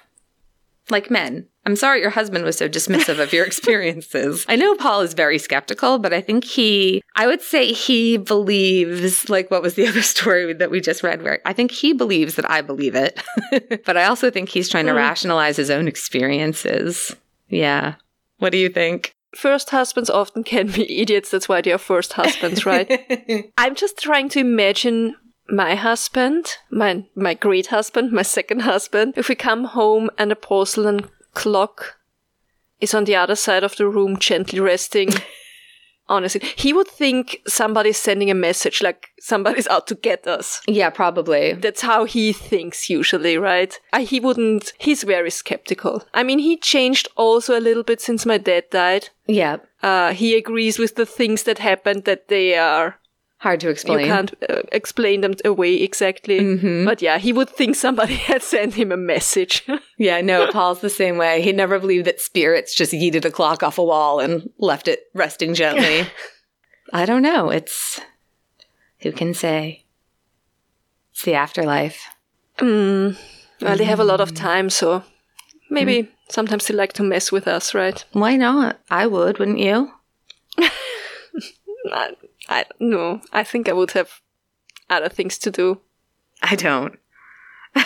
Like men. I'm sorry your husband was so dismissive of your [laughs] experiences. I know Paul is very skeptical, but I think he, I would say he believes, like what was the [laughs] other story that we just read, where I think he believes that I believe it. [laughs] but I also think he's trying to mm. rationalize his own experiences. Yeah. What do you think? First husbands often can be idiots. That's why they are first husbands, right? I'm just trying to imagine my husband, my my great husband, my second husband. If we come home and a porcelain clock is on the other side of the room, gently resting. [laughs] Honestly, he would think somebody's sending a message, like somebody's out to get us. Yeah, probably. That's how he thinks usually, right? Uh, he wouldn't, he's very skeptical. I mean, he changed also a little bit since my dad died. Yeah. Uh, he agrees with the things that happened that they are, Hard to explain. you can't uh, explain them away exactly. Mm-hmm. But yeah, he would think somebody [laughs] had sent him a message. [laughs] Yeah, no, Paul's the same way. He never believed that spirits just yeeted a clock off a wall and left it resting gently. [laughs] I don't know. It's who can say? It's the afterlife. mm, well, they have a lot of time, so maybe sometimes they like to mess with us, right? Why not? I would, wouldn't you? I, know. I think I would have other things to do. I don't. [laughs]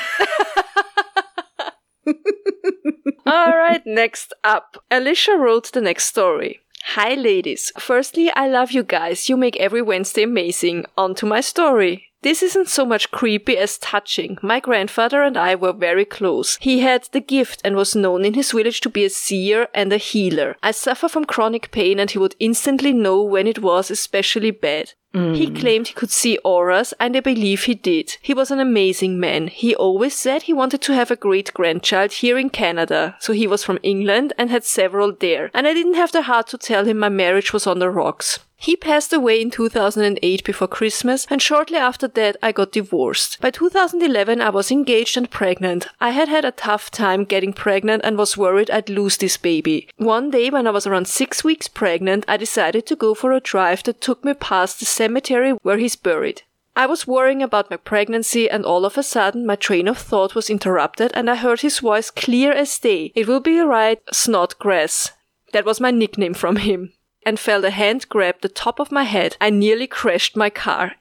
All right, next up. Alicia wrote the next story. Hi, ladies. Firstly, I love you guys. You make every Wednesday amazing. On to my story. This isn't so much creepy as touching. My grandfather and I were very close. He had the gift and was known in his village to be a seer and a healer. I suffer from chronic pain and he would instantly know when it was especially bad. He mm. claimed he could see auras, and I believe he did. He was an amazing man. He always said he wanted to have a great grandchild here in Canada, so he was from England and had several there. And I didn't have the heart to tell him my marriage was on the rocks. He passed away in 2008 before Christmas, and shortly after that, I got divorced. By 2011, I was engaged and pregnant. I had had a tough time getting pregnant and was worried I'd lose this baby. One day, when I was around six weeks pregnant, I decided to go for a drive that took me past the cemetery where he's buried. I was worrying about my pregnancy, and all of a sudden, my train of thought was interrupted, and I heard his voice clear as day. It will be right, Snodgrass. That was my nickname from him. And felt a hand grab the top of my head. I nearly crashed my car.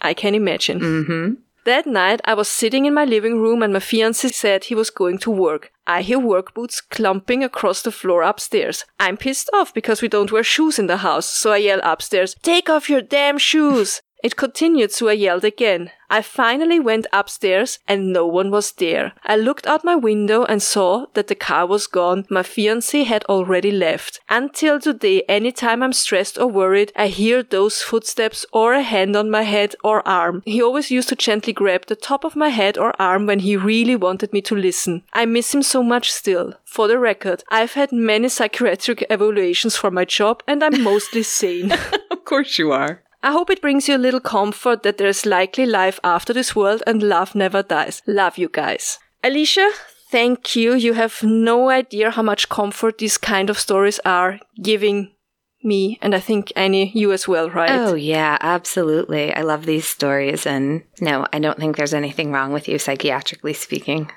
I can imagine. Mm-hmm. That night, I was sitting in my living room and my fiance said he was going to work. I hear work boots clumping across the floor upstairs. I'm pissed off because we don't wear shoes in the house, so I yell upstairs, Take off your damn shoes! It continued, so I yelled again. I finally went upstairs and no one was there. I looked out my window and saw that the car was gone. My fiance had already left. Until today, anytime I'm stressed or worried, I hear those footsteps or a hand on my head or arm. He always used to gently grab the top of my head or arm when he really wanted me to listen. I miss him so much still. For the record, I've had many psychiatric evaluations for my job and I'm mostly sane. [laughs] Of course you are. I hope it brings you a little comfort that there's likely life after this world and love never dies. Love you guys. Alicia, thank you. You have no idea how much comfort these kind of stories are giving me, and I think Annie, you as well, right? Oh, yeah, absolutely. I love these stories. And no, I don't think there's anything wrong with you, psychiatrically speaking.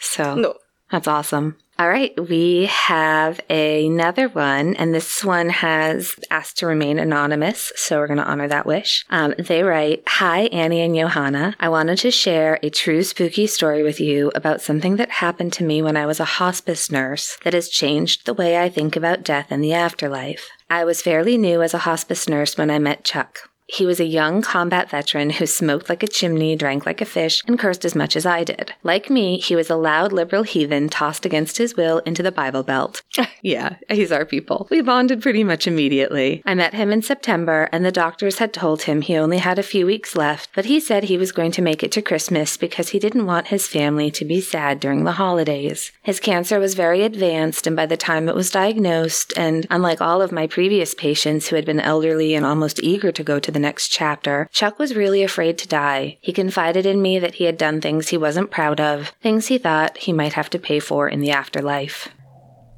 So, No. that's awesome. All right, we have another one, and this one has asked to remain anonymous, so we're going to honor that wish. Um, they write Hi, Annie and Johanna. I wanted to share a true spooky story with you about something that happened to me when I was a hospice nurse that has changed the way I think about death and the afterlife. I was fairly new as a hospice nurse when I met Chuck. He was a young combat veteran who smoked like a chimney, drank like a fish, and cursed as much as I did. Like me, he was a loud liberal heathen tossed against his will into the Bible Belt. [laughs] yeah, he's our people. We bonded pretty much immediately. I met him in September, and the doctors had told him he only had a few weeks left, but he said he was going to make it to Christmas because he didn't want his family to be sad during the holidays. His cancer was very advanced, and by the time it was diagnosed, and unlike all of my previous patients who had been elderly and almost eager to go to the next chapter, Chuck was really afraid to die. He confided in me that he had done things he wasn't proud of, things he thought he might have to pay for in the afterlife.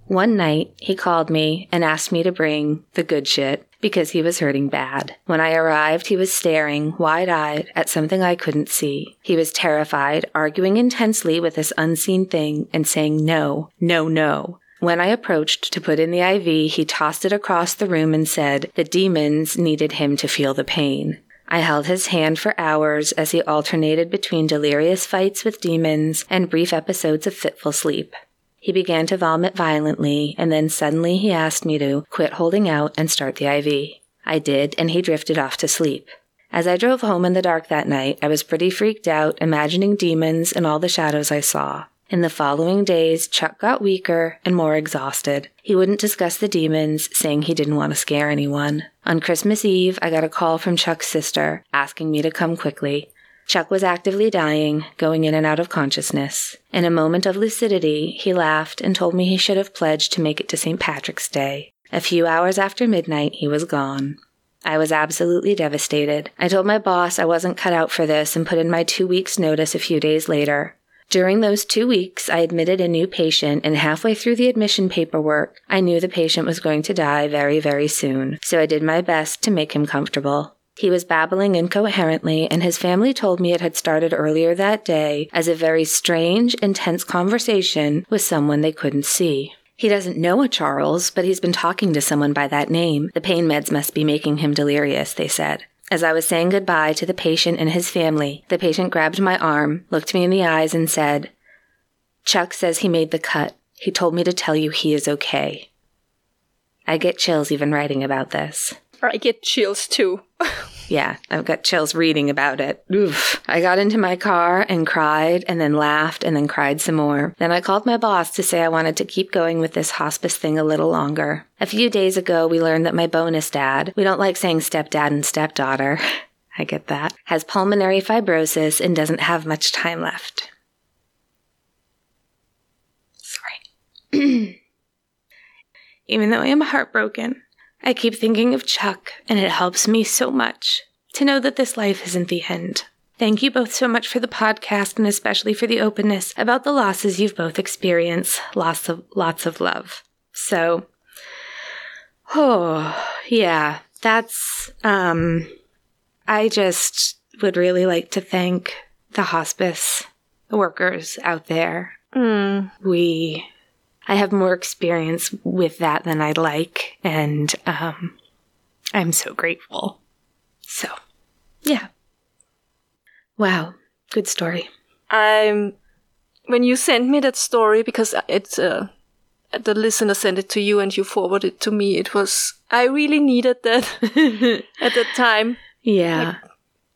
One night, he called me and asked me to bring the good shit because he was hurting bad. When I arrived, he was staring, wide eyed, at something I couldn't see. He was terrified, arguing intensely with this unseen thing and saying no, no, no. When I approached to put in the IV, he tossed it across the room and said the demons needed him to feel the pain. I held his hand for hours as he alternated between delirious fights with demons and brief episodes of fitful sleep. He began to vomit violently, and then suddenly he asked me to quit holding out and start the IV. I did, and he drifted off to sleep. As I drove home in the dark that night, I was pretty freaked out, imagining demons and all the shadows I saw. In the following days, Chuck got weaker and more exhausted. He wouldn't discuss the demons, saying he didn't want to scare anyone. On Christmas Eve, I got a call from Chuck's sister asking me to come quickly. Chuck was actively dying, going in and out of consciousness. In a moment of lucidity, he laughed and told me he should have pledged to make it to St. Patrick's Day. A few hours after midnight, he was gone. I was absolutely devastated. I told my boss I wasn't cut out for this and put in my two weeks' notice a few days later. During those two weeks, I admitted a new patient, and halfway through the admission paperwork, I knew the patient was going to die very, very soon, so I did my best to make him comfortable. He was babbling incoherently, and his family told me it had started earlier that day as a very strange, intense conversation with someone they couldn't see. He doesn't know a Charles, but he's been talking to someone by that name. The pain meds must be making him delirious, they said. As I was saying goodbye to the patient and his family, the patient grabbed my arm, looked me in the eyes, and said, Chuck says he made the cut. He told me to tell you he is okay. I get chills even writing about this. I get chills too. [laughs] Yeah, I've got chills reading about it. Oof. I got into my car and cried and then laughed and then cried some more. Then I called my boss to say I wanted to keep going with this hospice thing a little longer. A few days ago, we learned that my bonus dad, we don't like saying stepdad and stepdaughter, [laughs] I get that, has pulmonary fibrosis and doesn't have much time left. Sorry. [clears throat] Even though I am heartbroken, I keep thinking of Chuck, and it helps me so much to know that this life isn't the end. Thank you both so much for the podcast and especially for the openness about the losses you've both experienced. Lots of lots of love. So oh yeah, that's um I just would really like to thank the hospice workers out there. Mm. We I have more experience with that than I'd like, and um, I'm so grateful. So, yeah. Wow, good story. I'm when you sent me that story because it's uh, the listener sent it to you and you forwarded it to me. It was I really needed that [laughs] at that time. Yeah,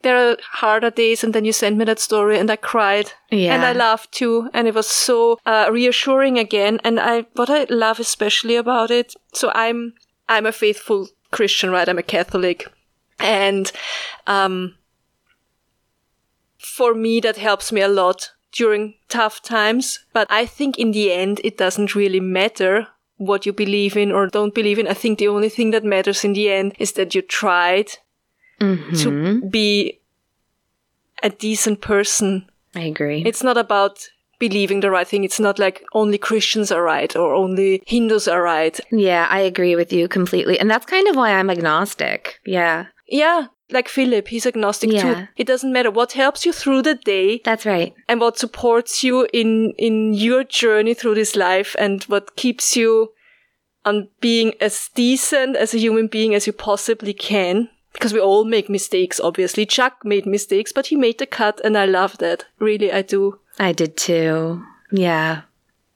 there are harder days, and then you sent me that story, and I cried, Yeah. and I laughed too, and it was so uh, reassuring again. And I, what I love especially about it, so I'm, I'm a faithful Christian, right? I'm a Catholic, and um, for me that helps me a lot during tough times. But I think in the end, it doesn't really matter what you believe in or don't believe in. I think the only thing that matters in the end is that you tried to mm-hmm. be a decent person. I agree. It's not about believing the right thing. It's not like only Christians are right or only Hindus are right. yeah, I agree with you completely. And that's kind of why I'm agnostic. Yeah, Yeah, like Philip, he's agnostic Yeah. too. It doesn't matter what helps you through the day that's right. and what supports you in in your journey through this life and what keeps you on being as decent as a human being as you possibly can because we all make mistakes obviously chuck made mistakes but he made the cut and i love that really i do I did too. Yeah.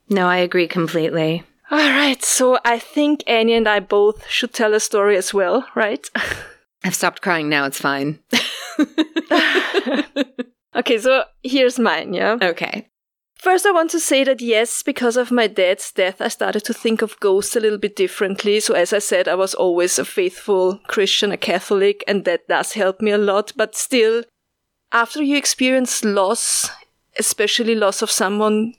No, I agree completely. all right so i think annie and i both should tell a story as well right [laughs] I've stopped crying now. It's fine. [laughs] [laughs] okay so here's mine yeah okay. First, I want to say that yes, because of my dad's death, I started to think of ghosts a little bit differently. So, as I said, I was always a faithful Christian, a Catholic, and that does help me a lot. But still, after you experience loss, especially loss of someone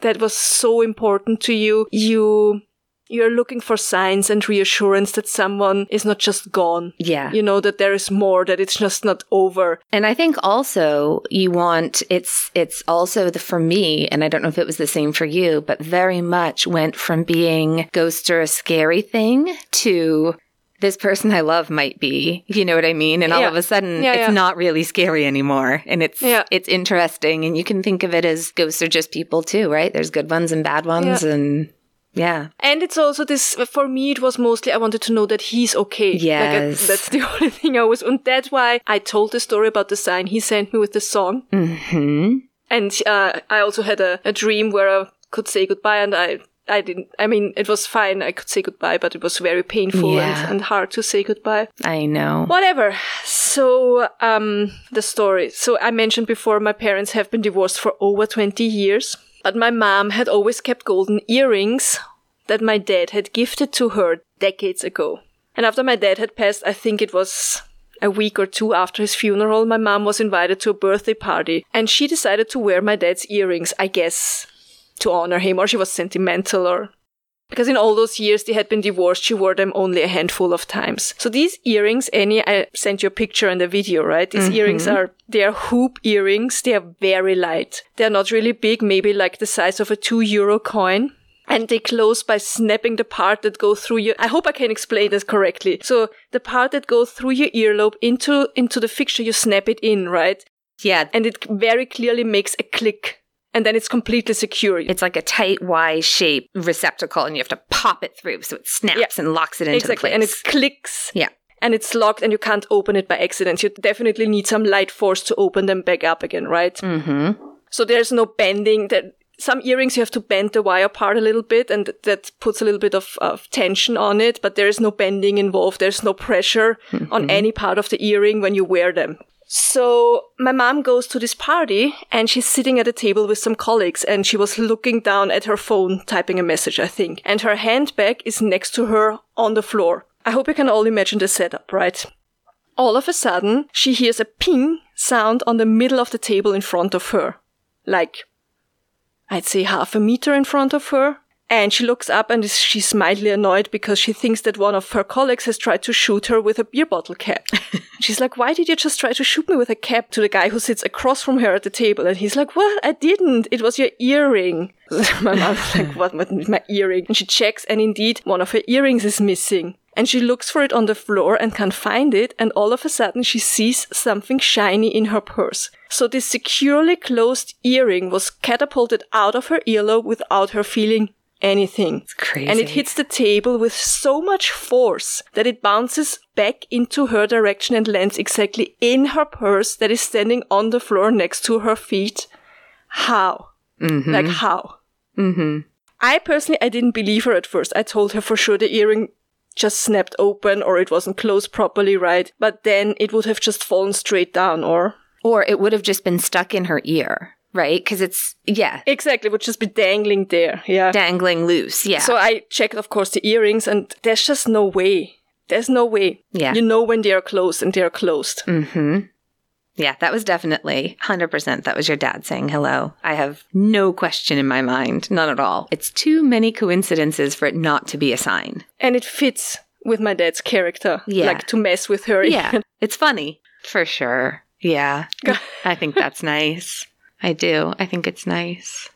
that was so important to you, you you're looking for signs and reassurance that someone is not just gone. Yeah. You know that there is more, that it's just not over. And I think also you want it's it's also the for me, and I don't know if it was the same for you, but very much went from being ghosts are a scary thing to this person I love might be. You know what I mean? And all Yeah. of a sudden Yeah, it's yeah. not really scary anymore. And it's it's interesting. And you can think of it as ghosts are just people too, right? There's good ones and bad ones and yeah. And it's also this, for me, it was mostly I wanted to know that he's okay. Like, I- Yes. that's the [laughs] only thing I was, and that's why I told the story about the sign he sent me with the song. Hmm. And uh, I also had a, a dream where I could say goodbye, and I, I didn't, I mean, it was fine, I could say goodbye, but it was very painful Yeah. and, and hard to say goodbye. I know. Whatever. So, um, the story. So I mentioned before my parents have been divorced for over 20 years, but my mom had always kept golden earrings that my dad had gifted to her decades ago. And after my dad had passed, I think it was a week or two after his funeral, my mom was invited to a birthday party and she decided to wear my dad's earrings, I guess, to honor him, or she was sentimental or because in all those years they had been divorced, she wore them only a handful of times. So these earrings, Annie, I sent you a picture and a video, right? These mm-hmm. earrings are, they are hoop earrings. They are very light. They're not really big, maybe like the size of a two euro coin. And they close by snapping the part that go through your, I hope I can explain this correctly. So the part that goes through your earlobe into, into the fixture, you snap it in, right? Yeah. And it very clearly makes a click. And then it's completely secure. It's like a tight Y shape receptacle and you have to pop it through so it snaps and locks it into exactly. the And it clicks. yeah. and it's locked and you can't open it by accident. You definitely need some light force to open them back up again, right? Mm-hmm. So there's no bending. That some earrings you have to bend the wire part a little bit, and that puts a little bit of, of tension on it. But there is no bending involved. There's no pressure on any part of the earring when you wear them. So my mom goes to this party and she's sitting at a table with some colleagues and she was looking down at her phone typing a message, I think. And her handbag is next to her on the floor. I hope you can all imagine the setup, right? All of a sudden, she hears a ping sound on the middle of the table in front of her. Like, I'd say half a meter in front of her. And she looks up and is, she's mildly annoyed because she thinks that one of her colleagues has tried to shoot her with a beer bottle cap. [laughs] she's like, why did you just try to shoot me with a cap to the guy who sits across from her at the table? And he's like, what? I didn't. It was your earring. [laughs] my mom's like, what with my earring? And she checks and indeed one of her earrings is missing. And she looks for it on the floor and can't find it. And all of a sudden she sees something shiny in her purse. So this securely closed earring was catapulted out of her earlobe without her feeling anything. It's crazy. And it hits the table with so much force that it bounces back into her direction and lands exactly in her purse that is standing on the floor next to her feet. How? Like how? Mm-hmm. I personally, I didn't believe her at first. I told her for sure the earring just snapped open or it wasn't closed properly right, but then it would have just fallen straight down or Or it would have just been stuck in her ear, right? Because it's, yeah, exactly would just be dangling there. Yeah. dangling loose. Yeah. So I checked, of course, the earrings, and there's just no way. There's no way. Yeah. You know when they are closed, and they are closed. hmm Yeah, that was definitely 100% that was your dad saying hello. I have no question in my mind. None at all. It's too many coincidences for it not to be a sign. And it fits with my dad's character. Yeah. Like to mess with her. Yeah, [laughs] it's funny. For sure. Yeah. [laughs] I think that's nice. I do. I think it's nice.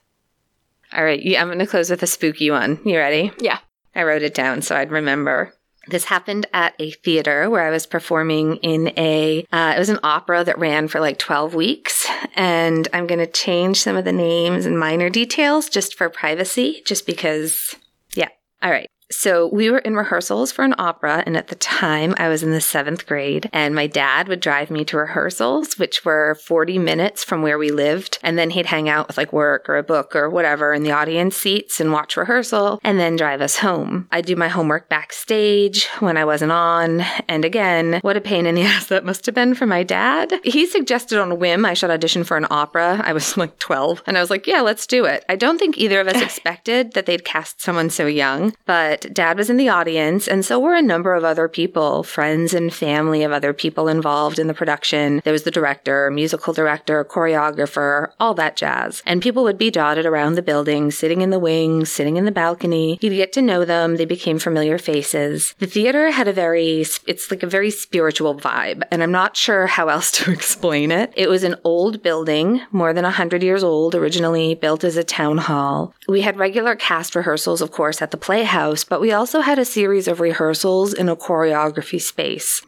All right. Yeah, I'm going to close with a spooky one. You ready? yeah. I wrote it down so I'd remember. This happened at a theater where I was performing in a, uh, it was an opera that ran for like 12 weeks. And I'm going to change some of the names and minor details just for privacy, just because, yeah. All right. So we were in rehearsals for an opera, and at the time I was in the seventh grade, and my dad would drive me to rehearsals, which were 40 minutes from where we lived. And then he'd hang out with like work or a book or whatever in the audience seats and watch rehearsal, and then drive us home. I'd do my homework backstage when I wasn't on. And again, what a pain in the [laughs] ass that must have been for my dad. He suggested on a whim I should audition for an opera. I was [laughs] like 12, and I was like, yeah, let's do it. I don't think either of us [laughs] expected that they'd cast someone so young, but dad was in the audience, and so were a number of other people, friends and family of other people involved in the production. There was the director, musical director, choreographer, all that jazz. And people would be dotted around the building, sitting in the wings, sitting in the balcony. You'd get to know them. They became familiar faces. The theater had a very, it's like a very spiritual vibe, and I'm not sure how else to [laughs] explain it. It was an old building, more than 100 years old, originally built as a town hall. We had regular cast rehearsals, of course, at the Playhouse, but we also had a series of rehearsals in a choreography space.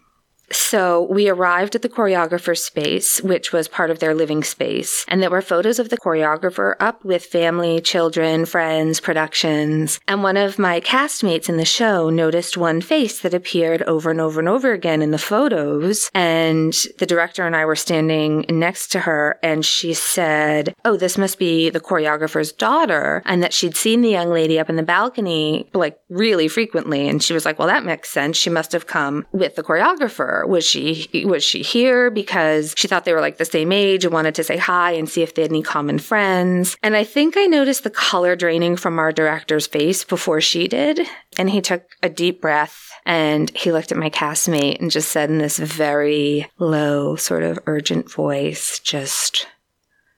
So we arrived at the choreographer's space, which was part of their living space, and there were photos of the choreographer up with family, children, friends, productions. And one of my castmates in the show noticed one face that appeared over and over and over again in the photos. And the director and I were standing next to her, and she said, Oh, this must be the choreographer's daughter, and that she'd seen the young lady up in the balcony like really frequently. And she was like, Well, that makes sense. She must have come with the choreographer. Was she was she here because she thought they were like the same age and wanted to say hi and see if they had any common friends? And I think I noticed the color draining from our director's face before she did. And he took a deep breath and he looked at my castmate and just said in this very low, sort of urgent voice, just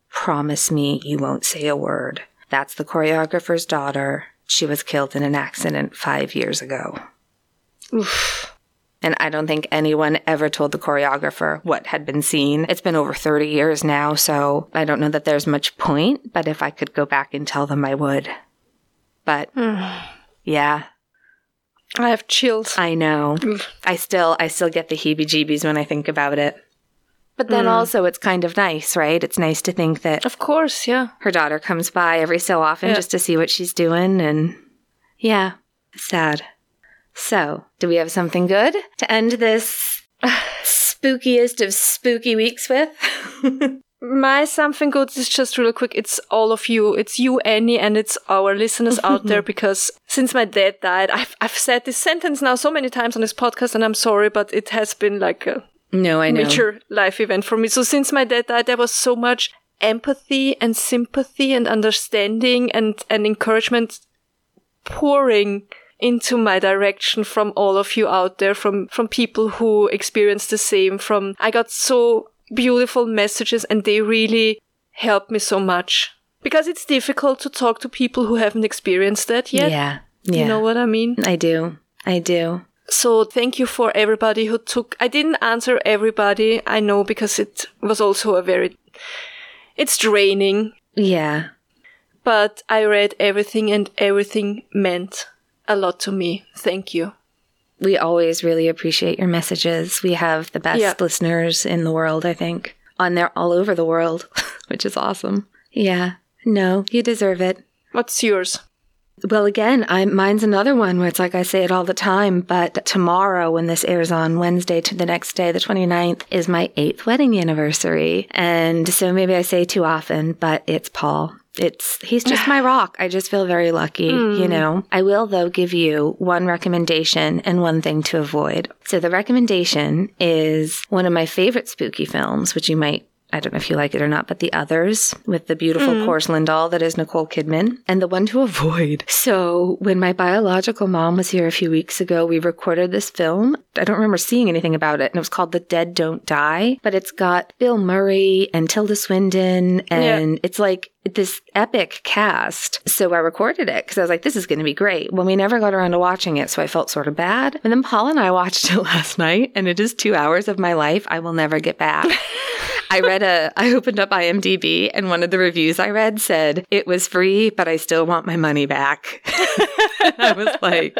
promise me you won't say a word. That's the choreographer's daughter. She was killed in an accident five years ago. And I don't think anyone ever told the choreographer what had been seen. It's been over 30 years now, so I don't know that there's much point, but if I could go back and tell them, I would. But [sighs] hmm. yeah, I have chills. I know. I still I still get the heebie-jeebies when I think about it. But then hmm. also it's kind of nice, right? It's nice to think that Of course, yeah. her daughter comes by every so often Yeah. just to see what she's doing and yeah, sad. So, do we have something good to end this spookiest of spooky weeks with? [laughs] My something good is just real quick. It's all of you. It's you, Annie, and it's our listeners [laughs] out there because since my dad died, I've, I've said this sentence now so many times on this podcast and I'm sorry, but it has been like a no, I know. major life event for me. So since my dad died, there was so much empathy and sympathy and understanding and, and encouragement pouring into my direction from all of you out there, from, from people who experienced the same, from, I got so beautiful messages and they really helped me so much. Because it's difficult to talk to people who haven't experienced that yet. Yeah. Yeah. You know what I mean? I do. I do. So thank you for everybody who took. I didn't answer everybody. I know because it was also a very. It's draining, Yeah. but I read everything and everything meant a lot to me. Thank you. We always really appreciate your messages. We have the best Yeah. listeners in the world, I think. On there all over the world, [laughs] which is awesome. Yeah. No, you deserve it. What's yours? Well, again, I, mine's another one where it's like I say it all the time, but tomorrow, when this airs on Wednesday to the next day, the 29th, is my eighth wedding anniversary. And so maybe I say too often, but it's Paul. It's he's just my [sighs] rock. I just feel very lucky, you hmm. know. I will though give you one recommendation and one thing to avoid. So the recommendation is one of my favorite spooky films, which you might I don't know if you like it or not, but the others with the beautiful mm. porcelain doll that is Nicole Kidman and the one to [laughs] avoid. So when my biological mom was here a few weeks ago, we recorded this film. I don't remember seeing anything about it and it was called The Dead Don't Die, but it's got Bill Murray and Tilda Swinton and it's like this epic cast. So I recorded it because I was like, this is going to be great. Well, we never got around to watching it, so I felt sort of bad. And then Paul and I [laughs] watched it last night, and it is two hours of my life I will never get back. [laughs] I read a, I opened up IMDb, and one of the reviews I read said, it was free, but I still want my money back. [laughs] I was like,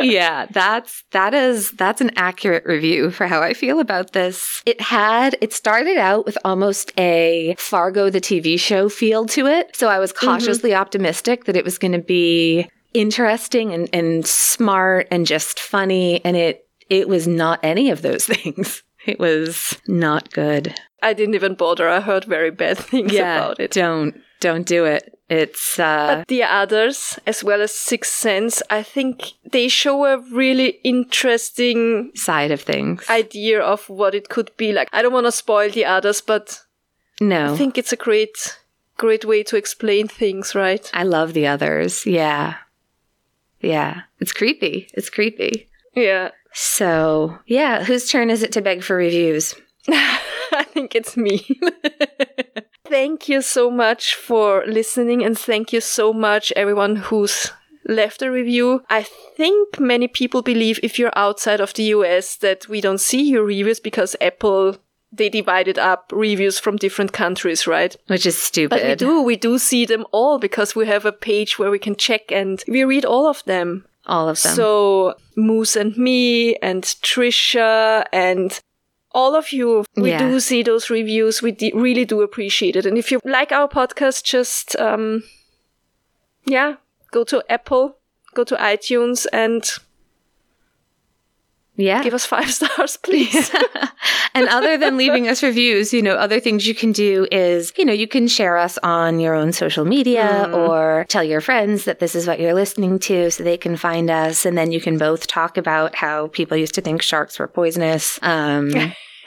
yeah, that's, that is, that's an accurate review for how I feel about this. It had, it started out with almost a Fargo, the TV show feel to it. So I was mm-hmm. cautiously optimistic that it was going to be interesting and, and smart and just funny. And it, it was not any of those [laughs] things. It was not good. I didn't even bother. I heard very bad [laughs] things about it. Don't, don't do it. It's, uh, But the others, as well as Sixth Sense, I think they show a really interesting side of things. idea of what it could be like. I don't want to spoil the others, but no. I think it's a great, great way to explain things, right? I love the others. Yeah. Yeah. It's creepy. It's creepy. Yeah. So, yeah, whose turn is it to beg for reviews? [laughs] I think it's me. [laughs] thank you so much for listening and thank you so much everyone who's left a review. I think many people believe if you're outside of the US that we don't see your reviews because Apple they divided up reviews from different countries, right? Which is stupid. But we do, we do see them all because we have a page where we can check and we read all of them. All of them. So Moose and me and Trisha and all of you, we Yeah. do see those reviews. We de- really do appreciate it. And if you like our podcast, just um, yeah, go to Apple, go to iTunes, and yeah. give us five [laughs] stars, please. [laughs] and other than leaving us reviews, you know, other things you can do is, you know, you can share us on your own social media or tell your friends that this is what you're listening to so they can find us. And then you can both talk about how people used to think sharks were poisonous. Um,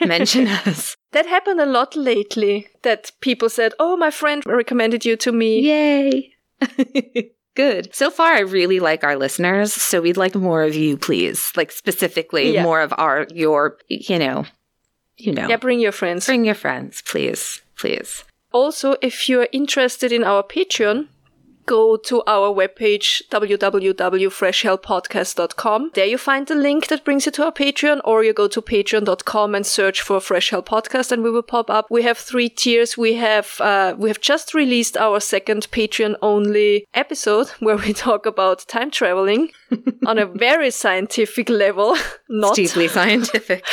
[laughs] mention us. that happened a lot lately. That people said, "Oh, my friend recommended you to me." Yay. Good. So far, I really like our listeners. So we'd like more of you, please. Like specifically, Yeah. more of our, your, you know, you know, Yeah, bring your friends. bring your friends, please, please. Also, if you're interested in our Patreon, go to our webpage www.freshhellpodcast.com. There you find the link that brings you to our Patreon, or you go to patreon.com and search for Fresh Hell Podcast, and we will pop up. We have three tiers. We have uh, we have just released our second Patreon only episode [laughs] where we talk about time traveling [laughs] on a very scientific level. [laughs] Not Deeply scientific.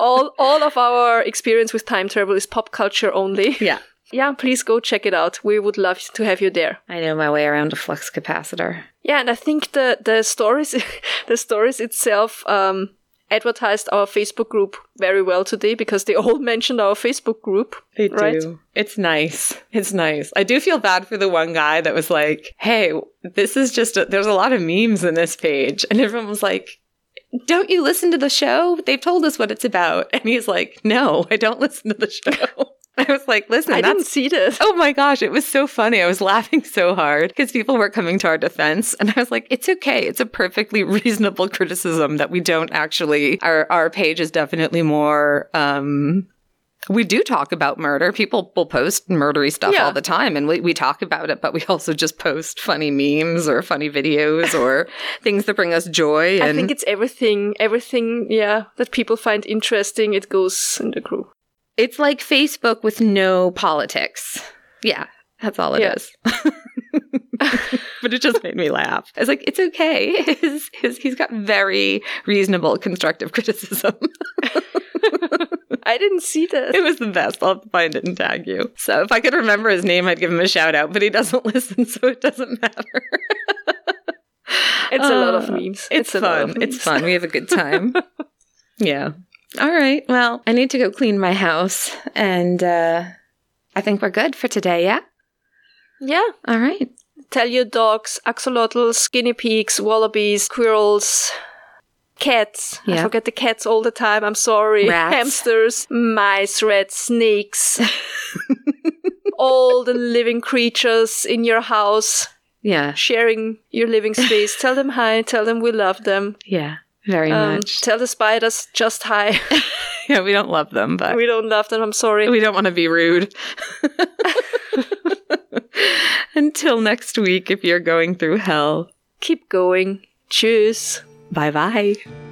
all all of our experience with time travel is pop culture only. yeah. Yeah, please go check it out. We would love to have you there. I know my way around a flux capacitor. Yeah, and I think the the stories [laughs] the stories itself um advertised our Facebook group very well today because they all [laughs] mentioned our Facebook group. They right? do. It's nice. It's nice. I do feel bad for the one guy that was like, hey, this is just, a, there's a lot of memes in this page. And everyone was like, don't you listen to the show? They've told us what it's about. [laughs] And he's like, no, I don't listen to the show. [laughs] I was like, listen, I didn't see this. Oh my gosh, it was so funny. I was [laughs] laughing so hard because people were coming to our defense. And I was like, it's okay. It's a perfectly [laughs] reasonable criticism that we don't actually, our, our page is definitely more, um, we do talk about murder. People will post murdery stuff Yeah. all the time and we, we talk about it, but we also just post funny memes or funny videos or things that bring us joy. And I think it's everything, everything, yeah, that people find interesting. It goes in the group. It's like Facebook with no politics. Yeah, that's all it Yeah. is. [laughs] but it just made me laugh. I was like, it's okay. [laughs] His, his, he's got very reasonable constructive [laughs] criticism. I didn't see this. it was the best. I'll have to find it and tag you. So if I could remember his name, I'd give him a shout out, but he doesn't listen, so it doesn't matter. It's a lot of Uh, memes. It's, of fun. It's fun. We have a good time. yeah. All right. Well, I need to go clean my house, and uh, I think we're good for today. Yeah. Yeah. All right. Tell your dogs, axolotls, guinea pigs, wallabies, squirrels, cats. I Yeah. forget the cats all the time. I'm sorry. Rats. Hamsters, mice, rats, snakes. [laughs] all the living creatures in your house Yeah. sharing your living space. tell them hi. Tell them we love them. Yeah. Very Um, much. tell the spiders just hi. [laughs] Yeah, we don't love them, but we don't love them. I'm sorry. we don't want to be rude. [laughs] Until next week, if you're going through hell. Keep going. Tschüss. Bye bye.